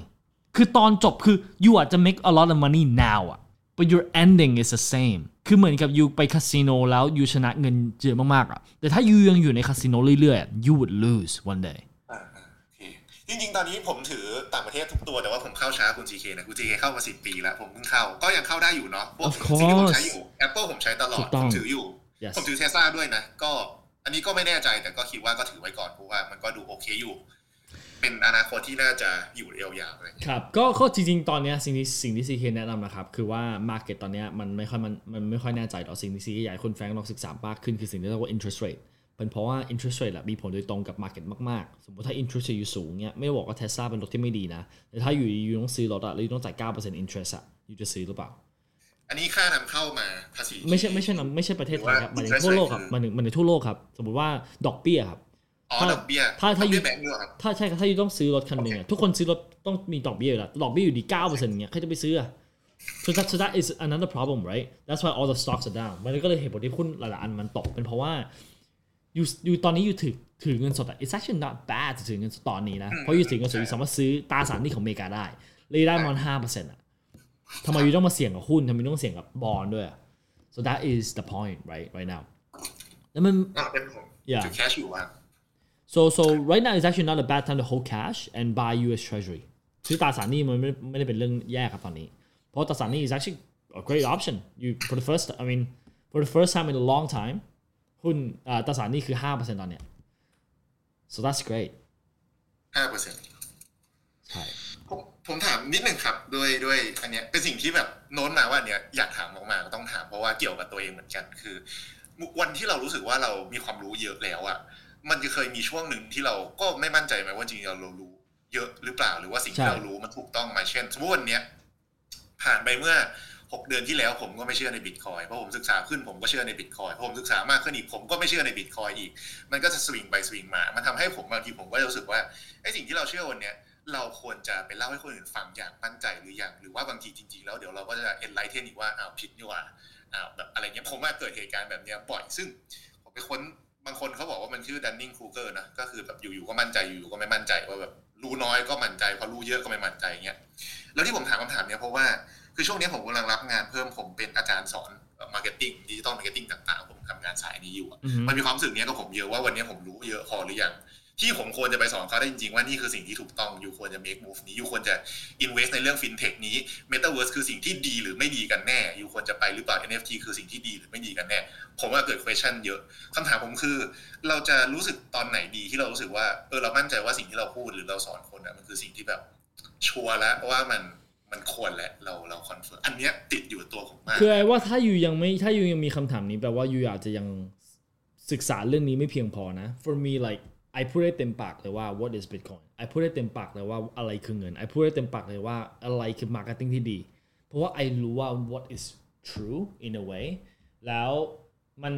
Speaker 1: คือตอนจบคือ you อาจจะ make a lot of money now อะ but your ending is the same คือเหมือนกับ you ไปคาสิโนแล้ว you ชนะเงินเยอะมากๆอะแต่ถ้า you ยังอยู่ในคาสิโนเรื่อยๆ you would lose one day
Speaker 2: อ่าอ่าโอเคจริงๆ ตอนนี้ผมถือต่างประเทศทุกตัว แต่ว่าผมเข้าช้าคุณ GK นะคุณ GK เข้ามาสิปีแล้ว ผมเพิ่งเข้า ก็ยังเข้าได้อยู่เนาะพวก
Speaker 1: Of
Speaker 2: สิ่งที่ผม
Speaker 1: course
Speaker 2: ใช้อยู่ Apple ผมใช้ตลอ
Speaker 1: ถู
Speaker 2: ด
Speaker 1: กต้
Speaker 2: ผ
Speaker 1: อง
Speaker 2: มถืออยู่
Speaker 1: Yes
Speaker 2: ผมถือเทสลาด้วยนะ ก็อันนี้ก็ไม่แน่ใจแต่ก็คิดว่าก็ถือไว้ก่อนเพราะว่ามันก็ดูโอเคอยู่ เป็นอนาคตที่น่าจะอยู่ยาวๆเลย
Speaker 1: ครับก็ก็จริงๆ ตอนเนี้ยสิ่งที่สิ่งที่ CK แนะนำนะครับ คือว่า Market ตอนเนี้ยมันไม่ค่อยมันมันไม่ค่อยแน่ใจหรอกสิ่งที่ CK อยากให้คนแฟงลองศึกษามากขึ้นคือสิ่งที่เรียกว่า interest rate เป็นเพราะว่า interest rate อะมีผลโดยตรงกับ Market มากๆ สมมติถ้า interest rate อยู่สูงเนี้ยไม่ได้บอกว่า Tesla เป็นรถที่ไม่ดีนะแต่ถ้าอยู่อยู่ต้องซื้อรถอะแล้วอยู่ต้องจ่าย9% interest อะอยู่จะซื้อหรือเปล่า
Speaker 2: อันนี้ค่านำเข้ามาภาษี
Speaker 1: ไม่ใช่ไม่ใช่นะไม่ใช่ประเทศไทยครับ
Speaker 2: ห
Speaker 1: มั
Speaker 2: รื
Speaker 1: น
Speaker 2: อว่า
Speaker 1: ถึงทั่วโลกครับ
Speaker 2: interest rate
Speaker 1: มันถึงมันถึงทั่วโลกครับ สมมติว่าดอกเบี้ยครับ
Speaker 2: อ๋อ
Speaker 1: ถ้า
Speaker 2: ดอกเบี้ย
Speaker 1: ถ้าถ้า
Speaker 2: ดอกเบี้
Speaker 1: อยู่
Speaker 2: แบงก์ด้วยเหรอครับ
Speaker 1: ถ้าใช่ครับถ้าอยู่ต้องซื้อรถคันหนึ่งอะทุกคนซื้อรถต้องมีดอกเบี้ยอยู่แล้วดอกเบี้ยอยู่ดี9%อย่างเงี้ยใครจะไปซื้ออะ so that so that is another problem right that's why all the stocks are down มันก็เลยเหตุผลที่หุ้นหลายๆอันมันตกเป็นเพราะว่าอยู่อยู่ตอนนี้อยู่ถือถือเงินสดอะ it's actually not bad จะถือเงินสดตอนนี้นะ เพราะอยู่ถือเงินสดอยู่สามารถซื้อตราสารหนี้ของอเมริกาได้เลยได้ประมาณห้าเปอร์เซ็นต์อะทำไมอยู่ต้องมาเสี่ยงกับหุ้นทำไมต้องเสี่ยงกับบอลด้วยอะ so that is the point right right now แล้วมัน
Speaker 2: อะเป็นผม
Speaker 1: Yeah
Speaker 2: ถือแคชอยู่ว่า
Speaker 1: So so right now is actually not a bad time to hold cash and buy U.S. Treasury ซื้อตราสารหนี้มันไม่ไม่ได้เป็นเรื่องแย่ครับตอนนี้ เพราะตราสารหนี้ is actually a great option you for the first I mean for the first time in a long time หุ้นอ่าตราสารหนี้คือ5%ตอนเนี้ย so that's great
Speaker 2: ห้าเปอร์เซ็นต์
Speaker 1: ใช่
Speaker 2: ผมผมถามนิดหนึ่งครับด้วยด้วยอันเนี้ยเป็นสิ่งที่แบบโน้นมาว่าอันเนี้ยอยากถามออกมาก็ต้องถามเพราะว่าเกี่ยวกับตัวเองเหมือนกันคือ วันที่เรารู้สึกว่าเรามีความรู้เยอะแล้วอะ มันจะเคยมีช่วงหนึ่งที่เราก็ไม่มั่นใจไหมว่าจริงๆเรารู้ เยอะหรือเปล่าหรือว่าสิ่งที่เรารู้มันถูกต้องไหมเช่นสมมติวันเนี้ยผ่านไปเมื่อหกเดือนที่แล้วผมก็ไม่เชื่อในบิตคอยเพราะผมศึกษาขึ้นผมก็เชื่อในบิตคอยพอผมศึกษามากขึ้นอีกผมก็ไม่เชื่อในบิตคอยอีก มันก็จะสวิงไปสวิงมา มันทำให้ผมบางทีผมก็รู้สึกว่าไอ้สิ่งที่เราเชื่อวันเนี้ยเราควรจะไปเล่าให้คนอื่นฟังอย่างมั่นใจหรือยังหรือว่าบางทีจริงๆแล้วเดี๋ยวเราก็จะเอ็นไลท์เทนอีกว่าอ้าวผิดนี่หว่าอ้าวแบบอะไรเงี้ยผมว่าเกิดเหตุการณ์แบบเนี้ยบ่อยซึ่งผมไปค้น บางคนเขาบอกว่ามันชื่อ Dunning Kruger นะก็คือแบบอยู่ๆก็มั่นใจอยู่ๆก็ไม่มั่นใจว่าแบบรู้น้อยก็มั่นใจพอรู้เยอะก็ไม่มั่นใจเงี้ยแล้วที่ผมถามคำถามเนี้ยเพราะว่าคือช่วงนี้ผมกำลังรับงานเพิ่มผมเป็นอาจารย์สอน marketing digital marketing ต่างๆ ผมทำงานสายนี้อยู่อะ
Speaker 1: อือฮึ
Speaker 2: มันมีความรู้สึกเนี้ยกับผมเยอะว่าวันนี้ผมรู้เยอะพอหรือยัง ที่ผมควรจะไปสอนเขาได้จริงๆว่านี่คือสิ่งที่ถูกต้อง you ควรจะ make move นี้ you ควรจะ invest ในเรื่อง fintech นี้ metaverse คือสิ่งที่ดีหรือไม่ดีกันแน่ you ควรจะไปหรือเปล่า NFT คือสิ่งที่ดีหรือไม่ดีกันแน่ ผมว่าเกิด question เยอะคำถามผมคือ เราจะรู้สึกตอนไหนดีที่เรารู้สึกว่าเออเรามั่นใจว่าสิ่งที่เราพูดหรือเราสอนคนอะมันคือสิ่งที่แบบชัวร์แล้วว่ามันมันควรและเราเรา confirm อันเนี้ยติดอยู่ตัวผมมาก
Speaker 1: คือ I ว่าถ้า you ยังไม่ถ้า you ยังมีคำถามนี้แปลว่า you อาจจะยังศึกษาเรื่องนี้ไม่เพียงพอนะ for me like I put ได้เต็มปากเลยว่า what is Bitcoin I put ได้เต็มปากเลยว่าอะไรคือเงิน I put ได้เต็มปากเลยว่าอะไรคือ marketing ที่ดี เพราะว่า I รู้ว่า what is true in a way แล้วมัน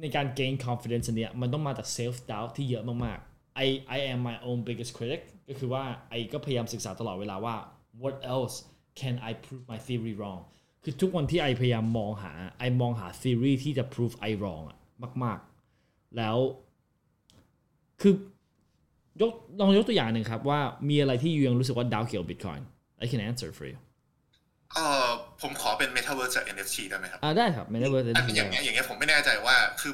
Speaker 1: ในการ gain confidence นเนี้ยมันต้องมาจาก self doubt ที่เยอะมากๆ I I am my own biggest critic ก็คือว่าไอก็พยายามศึกษาตลอดเวลาว่า what else can I prove my theory wrong คือทุกวันที่ไอพยายามมองหาไอมองหา theory ที่จะ prove I wrong อะมาก ๆ แล้ว คือยกลองยกตัวอย่างหนึ่งครับว่ามีอะไรที่ยูยังรู้สึกว่าดาวเกี่ยว Bitcoin I can answer for you
Speaker 2: เออผมขอเป็น metaverse จาก NFT ได้ไหมครับ
Speaker 1: อ่าได้ครับ Metaverse
Speaker 2: อันนี้อย่างเงี้ยอย่างเงี้ยผมไม่แน่ใจว่าคือ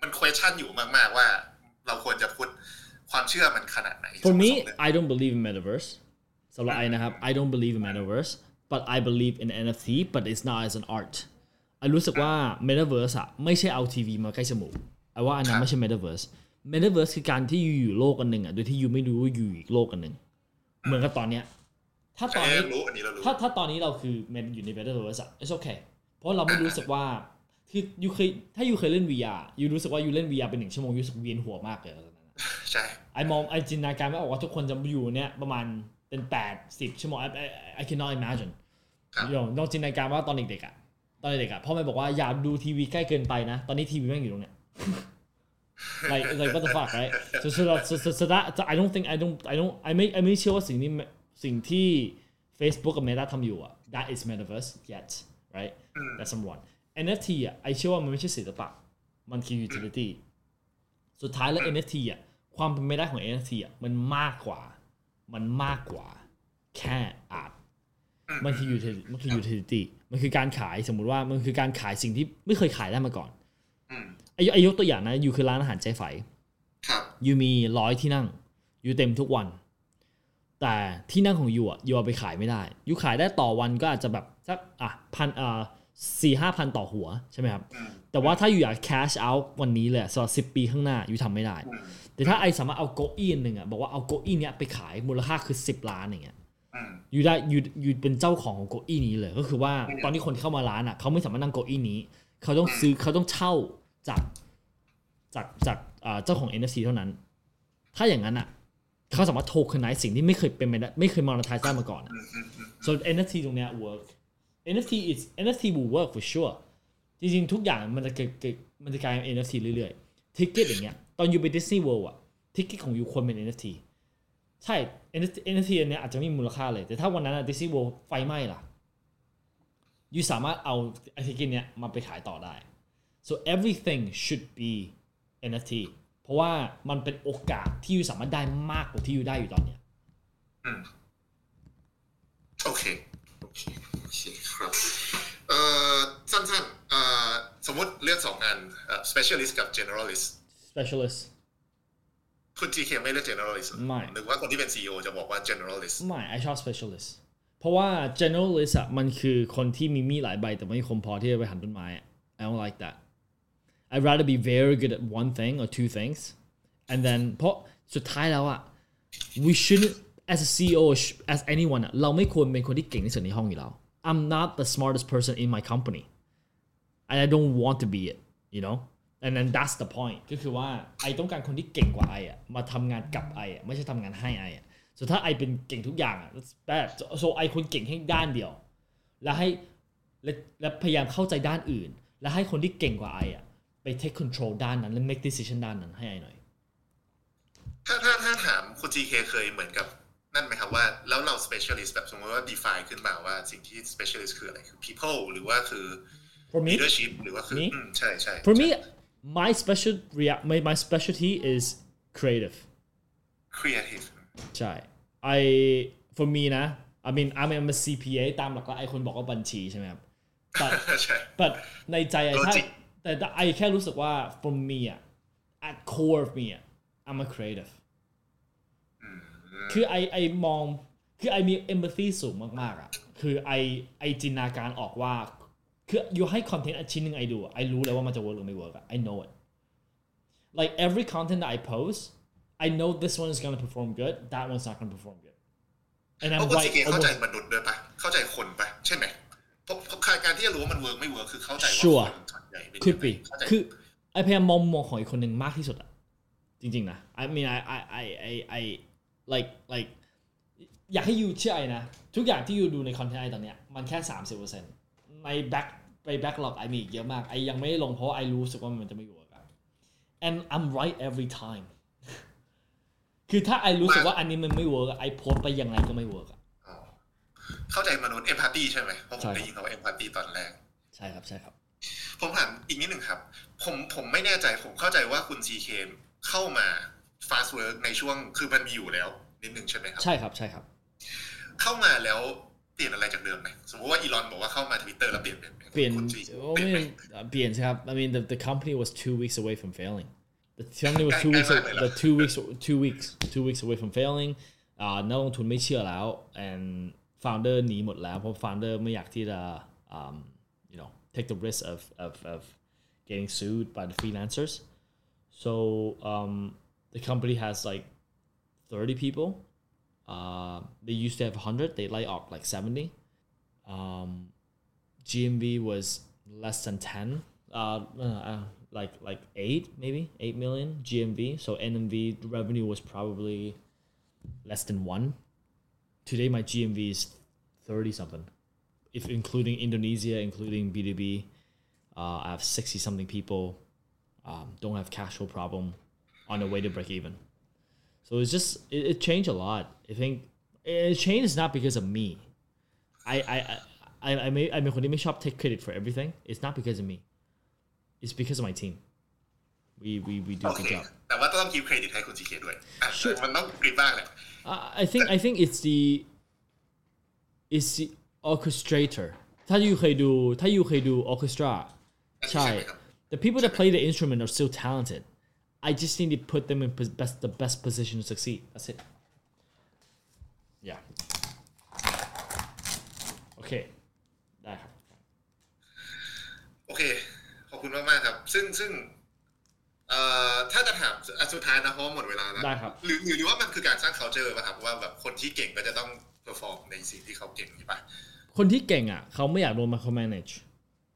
Speaker 2: มัน question อยู่มาก ๆ ว่า เราควรจะพูดความเชื่อมันขนาดไหน
Speaker 1: For me
Speaker 2: สำหรับเรื่อง
Speaker 1: I don't believe in metaverse สำหรับไอนะครับ I don't believe in metaverse but I believe in NFT but it's not as an art ไอรู้สึกว่า metaverse อะไม่ใช่เอาทีวีมาใกล้จมูกไอว่าอันนั้นไม่ใช่ metaverse metaverse คือการที่อยู่อยู่โลกกันหนึ่งอะโดยที่อยู่ไม่รู้ว่าอยู่อีกโลกกันหนึ่งเหมือนกับตอนเนี้ย ถ้าตอน
Speaker 2: เอ้
Speaker 1: นี้
Speaker 2: ยรู้อันนี้เรารู้
Speaker 1: ถ้าถ้าตอนนี้เราคือมันอยู่ใน metaverse อะ it's okay เพราะเราไม่รู้สึกว่าคือยูเคยถ้ายูเคยเล่น VR ยูรู้สึกว่ายูเล่น VR เป็นหนึ่งชั่วโมงยูรู้สึกเวียนหัวมากเลยตอนนั้นอะ
Speaker 2: ใช่
Speaker 1: ไอมองไอจินตนาการไม่ออกว่าทุกคนจะอยู่เนี่ยประมาณเป็นแปดสิบชั่วโมง I I I cannot imagine
Speaker 2: ครับ
Speaker 1: โยนองจินตนาการว่าตอนเด็กๆอะตอนเด็กๆอะพ่อแม่บอกว่าอย่าดูทีวีใกล้เกินไปนะ ตอนนี้ทีวีแม่งอยู่ตรงเนี้ย like like what the fuck right so so that so, so, so that so I don't think I don't I don't I ไม่ I ไม่เชื่อว่าสิ่งนี้สิ่งที่ Facebook กับ Meta ทำอยู่อะ that is metaverse yet right that's number one NFT อะไอเชื่อว่ามันไม่ใช่ศิลปะมันคือ utility สุดท้ายแล้ว NFT อะความเป็นไปได้ของ NFT อะมันมากกว่า มันมากกว่า แค่อาร์ตมันคือ utility มันคือ utility มันคือการขายสมมุติว่ามันคือการขายสิ่งที่ไม่เคยขายได้มาก่อน
Speaker 2: อืม
Speaker 1: ไอายุยกตัวอย่างนะอยู่คือร้านอาหารใจไฝ
Speaker 2: ครับ
Speaker 1: ยูมีร้อยที่นั่งอยู่เต็มทุกวัน แต่ที่นั่งของยูอะยูเอาไปขายไม่ได้ยูขายได้ต่อวันก็อาจจะแบบสักอะพันอ่าสี่ห้าพันต่อหัวใช่ไหมครับ
Speaker 2: อืม
Speaker 1: แต่ว่าถ้าอยู่อยาก cash out วันนี้เลยอะสำหรับสิบปีข้างหน้าอยู่ทำไม่ได้
Speaker 2: อืม
Speaker 1: แต่ถ้าไอสามารถเอาเก้าอี้อันหนึ่งอะบอกว่าเอาเก้าอี้เนี้ยไปขายมูลค่าคือ10ล้านอย่างเงี้ย
Speaker 2: อืม
Speaker 1: อยู่ได้อยู่อยู่เป็นเจ้าของของเก้าอี้นี้เลย ก็คือว่าตอนที่คนเข้ามาร้านอะเขาไม่สามารถนั่งเก้าอี้นี้ เขาต้องซื้อเขาต้องเช่า จากจากจากอ่าเจ้าของ NFT เท่านั้น ถ้าอย่างนั้นอะเขาสามารถโทเคนไนซ์สิ่งที่ไม่เคยเป็นไปได้ไม่เคยมอนทายได้มาก่อนอะ
Speaker 2: อืมอืมอืม
Speaker 1: so NFT ตรงเนี้ย work NFT is NFT will work for sure จริงๆ ทุกอย่างมันจะเกิดเกิดมันจะกลายเป็น NFT เรื่อยๆ ticket อย่างเงี้ย ตอน you ไป Disney World อะ ticket ของ you ควรเป็น NFT ใช่ NFT NFT อันเนี้ยอาจจะไม่มีมูลค่าเลย แต่ถ้าวันนั้นอะ Disney World ไฟไหม้ล่ะ you สามารถเอาไอ ticket เนี้ยมาไปขายต่อได้ so everything should be NFT เพราะว่ามันเป็นโอกาสที่ you สามารถได้มากกว่าที่ you ได้อยู่ตอนเนี้ย
Speaker 2: อืมโอเค โอเค โอเคครับ เอ่อ สั้นๆเอ่อสมมติเลือกสองงานเอ่อ specialist กับ generalist
Speaker 1: specialist
Speaker 2: คุณ GK ไม่เลือก generalist
Speaker 1: ไม่
Speaker 2: นึกว่าคนที่เป็น CEO จะบอกว่า generalist
Speaker 1: ไม่ I ชอบ specialist เพราะว่า generalist อะมันคือคนที่มีมีดหลายใบแต่ไม่คมพอที่จะไปหันต้นไม้อะ I don't like that I'd rather be very good at one thing or two things and then เพราะสุดท้ายแล้วอะ we shouldn't as a CEO as anyone อะเราไม่ควรเป็นคนที่เก่งที่สุดในห้องอยู่แล้ว I'm not the smartest person in my company and I don't want to be it you know and then that's the point ก็คือว่าไอต้องการคนที่เก่งกว่าไออะมาทำงานกับไออะไม่ใช่ทำงานให้ไออะ so ถ้าไอเป็นเก่งทุกอย่างอะ that's bad so, ไอควรเก่งให้ด้านเดียว แล้วให้และและพยายามเข้าใจด้านอื่น แล้วให้คนที่เก่งกว่าไออะ ไป take control ด้านนั้นและ make decision ด้านนั้นให้ไอหน่อย
Speaker 2: ถ้าถ้าถ้าถามคุณ GK เคยเหมือนกับนั่นไหมครับว่า แล้วเรา specialist แบบสมมติว่า define ขึ้นมาว่าสิ่งที่ specialist คืออะไรคือ people หรือว่าคือ
Speaker 1: for me
Speaker 2: leadership หรือว่าคือ
Speaker 1: Me?
Speaker 2: อืมใช่ใช่
Speaker 1: for me my special rea- my, my specialty is creative
Speaker 2: creative
Speaker 1: ใช่ I for me นะ I mean I'm I'm a CPA ตามหลักแล้วไอคนบอกว่าบัญชีใช่ไหมครับ but
Speaker 2: ใช่
Speaker 1: but ในใจไอ้ถ้า
Speaker 2: Logic
Speaker 1: แต่แต่ไอแค่รู้สึกว่า from me อะ at core of me อะ I'm a creative
Speaker 2: อืม
Speaker 1: คือไอไอมอง คือไอมี empathy สูงมากๆอะคือไอไอจินตนาการออกว่า คืออยู่ให้คอนเทนต์ชิ้นหนึ่งไอดูอะไอรู้เลยว่ามันจะ work หรือไม่ work อะ I know it like every content that I post I know this one is gonna perform good that one's not gonna perform good and
Speaker 2: เพ
Speaker 1: I'm
Speaker 2: ราะคุณซี
Speaker 1: right
Speaker 2: เคเข้าใจ
Speaker 1: almost
Speaker 2: มนุษย์ด้วยปะเข้าใจคนปะใช่ไหมเพราะเพราะการที่จะรู้ว่ามันเวิร์กไม่เวิร์กคือเข้าใจว่า
Speaker 1: Sure
Speaker 2: คน ส่วนใหญ่เป็นยังไง
Speaker 1: could be
Speaker 2: เข้าใจ
Speaker 1: คือไอพยายามมองมองของอีกคนหนึ่งมากที่สุดอะจริง ๆ นะ I mean I I I I I like like อยากให้ยูเชื่อไอนะ ทุกอย่างที่ยูดูในคอนเทนต์ไอตอนเนี้ยมันแค่30%ในแบ็คไปแบ็คหลอกไอมีอีกเยอะมากไอยังไม่ได้ลงเพราะไอรู้สึกว่ามันจะไม่ work อะ and I'm right every time คือถ้า I รู้สึกว่าอันนี้มันไม่ work อะ I โพสต์ไปยังไงก็ไม่ work อะ
Speaker 2: อ๋อเข้าใจมนุษย์ empathy ใช่ไหมเพราะผ
Speaker 1: ใช่
Speaker 2: ม
Speaker 1: ครับ
Speaker 2: ได้ยินคำว่า empathy ตอนแรก
Speaker 1: ใช่ครับใช่ครับ
Speaker 2: ผมถามอีกนิดหนึ่งครับ ผมผมไม่แน่ใจผมเข้าใจว่าคุณ CK เข้ามา Fastwork ในช่วงคือมันมีอยู่แล้วนิดหนึ่งใช่ไหมครับ
Speaker 1: ใช่ครับใช่ครับ
Speaker 2: เข้ามาแล้วเปลี่ยนอะไรจากเดิมไหมสมมติว่าอีลอนบอกว่าเข้ามาทวิตเตอร์แล้วเปลี่ยนเปลี่ยน
Speaker 1: เปลี่ยน
Speaker 2: คุณ CK
Speaker 1: โอ้
Speaker 2: เปลี่ยน
Speaker 1: ไม่
Speaker 2: ไหม
Speaker 1: เปลี่ยนสิครับ I mean the the company was two weeks away from failing the company was two
Speaker 2: ใกล้
Speaker 1: weeks
Speaker 2: มากเลยเหรอ
Speaker 1: the two weeks two weeks two weeks away from failing อ่านักลงทุนไม่เชื่อแล้ว and founder หนีหมดแล้วเพราะ founder ไม่อยากที่จะ um, you know take the risk of of of getting sued by the freelancers. So um, the company has like 30 people. Uh, they used to have 100 they lay off like 70 um, GMV was less than 10 uh, uh, like like 8 maybe 8 million GMV so NMV revenue was probably less than 1 today my GMV is 30 something if including Indonesia including B2B uh, I have 60 something people um, don't have cash flow problem on the way to break even so it's just it, it changed a lot I think it changed not because of me I I I I I may I เป็นคนที่ไม่ชอบ take credit for everything it's not because of me it's because of my team we we we do
Speaker 2: โอ
Speaker 1: a
Speaker 2: เค
Speaker 1: good job
Speaker 2: แต่ว่าต้องคิวเครดิตให้คุณซีเคด้วยอ่ะ
Speaker 1: Sure
Speaker 2: มันต้องกรีบบ้างแหละ
Speaker 1: I I think I think it's the it's the orchestrator ถ้ายูเคยดูถ้ายูเคยดู orchestra ใช่
Speaker 2: ใช่ไหมครับ
Speaker 1: the people that play the instrument are still talented I just need to put them in pos- best the best position to succeed that's it yeah okay ได้ครับ
Speaker 2: โอเค ขอบคุณมากมากๆครับ ซึ่งซึ่งเอ่อถ้าจะถามอะสุดท้ายนะเพราะว่าหมดเวลาแล้ว
Speaker 1: ได้ครับ
Speaker 2: หรือหรือหรือว่ามันคือการสร้าง culture ป่ะครับว่าแบบคนที่เก่งก็จะต้อง perform ในสิ่งที่เขาเก่งใช่ปะ
Speaker 1: คนที่เก่งอะเขาไม่อยากโดน micromanage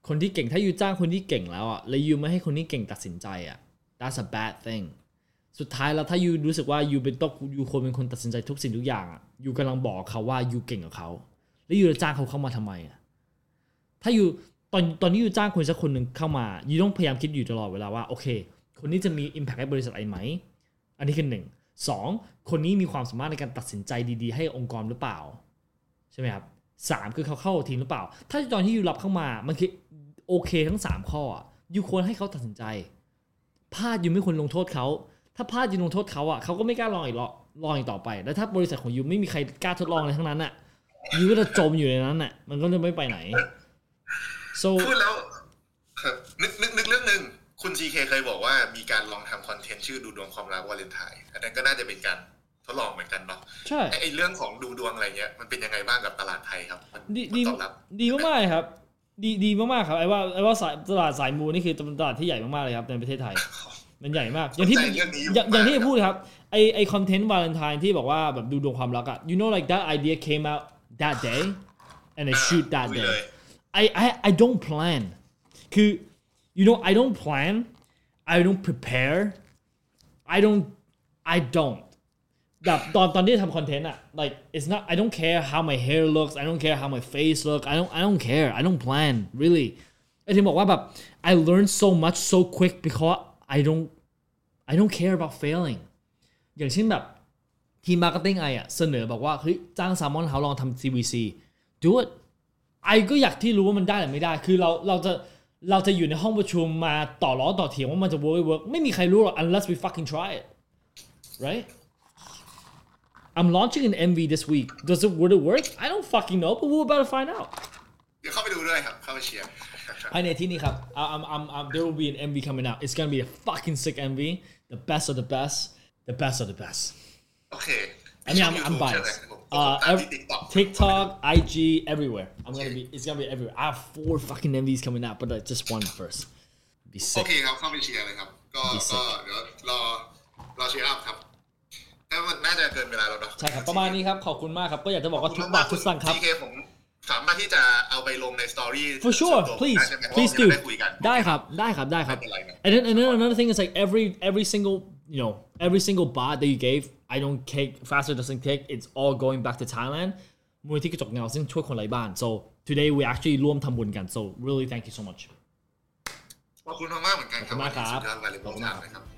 Speaker 1: คนที่เก่งถ้ายูจ้างคนที่เก่งแล้วอะแล้วยูไม่ให้คนที่เก่งตัดสินใจอะ that's a bad thing สุดท้ายแล้วถ้ายูรู้สึกว่ายูเป็นต้องยูควรเป็นคนตัดสินใจทุกสิ่งทุกอย่างอะยูกำลังบอกเขาว่ายูเก่งกับเขา แล้วยูจะจ้างเขาเข้ามาทำไมอะถ้ายูตอนตอนนี้ยูจ้างคนสักคนหนึ่งเข้ามายูต้องพยายามคิดอยู่ตลอดเวลาว่าโอเค คนนี้จะมี impact ให้บริษัทไอไหม อันนี้คือหนึ่งสองคนนี้มีความสามารถในการตัดสินใจดี ๆ ให้องค์กรหรือเปล่า ใช่ไหมครับ สามคือเขาเข้าทีมหรือเปล่า ถ้าตอนที่ยูรับเข้ามามันคือโอเคทั้งสามข้ออยูควรให้เขาตัดสินใจพลาดยูไม่ควรลงโทษเขาถ้าพลาดยูลงโทษเขาอะเขาก็ไม่กล้าลองอีกหรอกลองอีกต่อไป แล้วถ้าบริษัทของยูไม่มีใครกล้าทดลองอะไรทั้งนั้นอะยูก็จะจมอยู่ในนั้นอะมันก็จะไม่ไปไหน so
Speaker 2: พูดแล้วครับนึกนึกนึกเรื่องหนึ่งคุณ CK เคยบอกว่ามีการลองทำคอนเทนต์ชื่อดูดวงความรักวาเลนไทน์อันนั้นก็น่าจะเป็นการ ทดลองเหมือนกันเนาะ
Speaker 1: ใช่
Speaker 2: ไอ้ไอ้เรื่องของดูดวงอะไรเงี้ยมันเป็นยังไงบ้างกับตลาดไทยครับมัน
Speaker 1: ดี
Speaker 2: มัน
Speaker 1: ดี
Speaker 2: ตอบรับ
Speaker 1: ดีมากๆเลยครับ ดีดีมากๆครับไอ้ว่าไอ้ว่าสายตลาดสายมูนี่คือตลาดที่ใหญ่มากๆเลยครับในประเทศไทยมันใหญ่มาก อย่างที่
Speaker 2: สนใจเรื่องนี้อยู่
Speaker 1: อย่างอย่างที่
Speaker 2: มาก
Speaker 1: พูดครับไอไอคอนเทนต์วาเลนไทน์ที่บอกว่าแบบดูดวงความรักอะ you know like that idea came out that day and I
Speaker 2: อ่า
Speaker 1: shoot that
Speaker 2: คุย
Speaker 1: day
Speaker 2: เลย
Speaker 1: I I I don't plan คือ you know I don't plan I don't prepare I don't I don't แบบตอนตอนที่ทำคอนเทนต์อะ like it's not I don't care how my hair looks I don't care how my face look I don't I don't care I don't plan really I ที่บอกว่าแบบ I learned so much so quick because I don't I don't care about failing อย่างเช่นแบบทีม marketing I อะเสนอบอกว่าเฮ้ยจ้างซมมอนเฮาลองทำ CVC do it I ก็อยากที่รู้ว่ามันได้หรือไม่ได้ คือเราเราจะเราจะอยู่ในห้องประชุมมาต่อล้อต่อเถียงว่ามันจะ work ไม่ work ไม่มีใครรู้หรอก unless we fucking try it right I'm launching an MV this week does it would it work I don't fucking know but we're about to find out
Speaker 2: เดี๋ยวเข้าไปดูด้วยครับ เข้าไปเชียร์ <laughs>
Speaker 1: ภายในที่นี้ครับ I'm, I'm, I'm, there will be an MV coming out it's gonna be a fucking sick MV the best of the best the best of the best
Speaker 2: โอเค
Speaker 1: I mean I'm
Speaker 2: ช่อง
Speaker 1: I'm
Speaker 2: YouTube ใช่ไหม
Speaker 1: biased
Speaker 2: ผม
Speaker 1: uh
Speaker 2: ตาม
Speaker 1: every,
Speaker 2: ที่ TikTok
Speaker 1: TikTok IG everywhere I'm gonna be it's gonna be everywhere I have four fucking MVs coming out but like just one first be
Speaker 2: โอ
Speaker 1: sick
Speaker 2: เคครับ เข้าไปเชียร์เลยครับ ก็
Speaker 1: ดีสิ
Speaker 2: ก็เดี๋ยวรอรอเชียร์อัพครับ ถ้ามันน่าจะเกินเวลาแล้วเนาะ
Speaker 1: ใช่ครับประมาณนี้ครับขอบคุณมากครับก็อยากจะบอกว่าทุกบาททุกสตางค์ครับ
Speaker 2: ทีเคผมสามารถที่จะเอาไปลงในสตอรี่
Speaker 1: for sure
Speaker 2: ส่วนตัว
Speaker 1: please
Speaker 2: ได้ใช่ไหมเพราะ
Speaker 1: please
Speaker 2: ว่า
Speaker 1: do
Speaker 2: เราได้คุยกัน
Speaker 1: ได้ครับได้ครับได้ครับ
Speaker 2: ไม่เป็นไรนะ
Speaker 1: and then and then another thing is like every every single you know every single bot that you gave I don't take faster doesn't take it's all going back to Thailand มูลที่กระจกเงาซึ่งช่วยคนไร้บ้าน so today we actually ร่วมทำบุญกัน so really thank you so much
Speaker 2: ขอบคุณมากๆเหมือนกันครับ
Speaker 1: ขอบคุณมากครับ
Speaker 2: สุดยอดการเรียนรู้นะครับ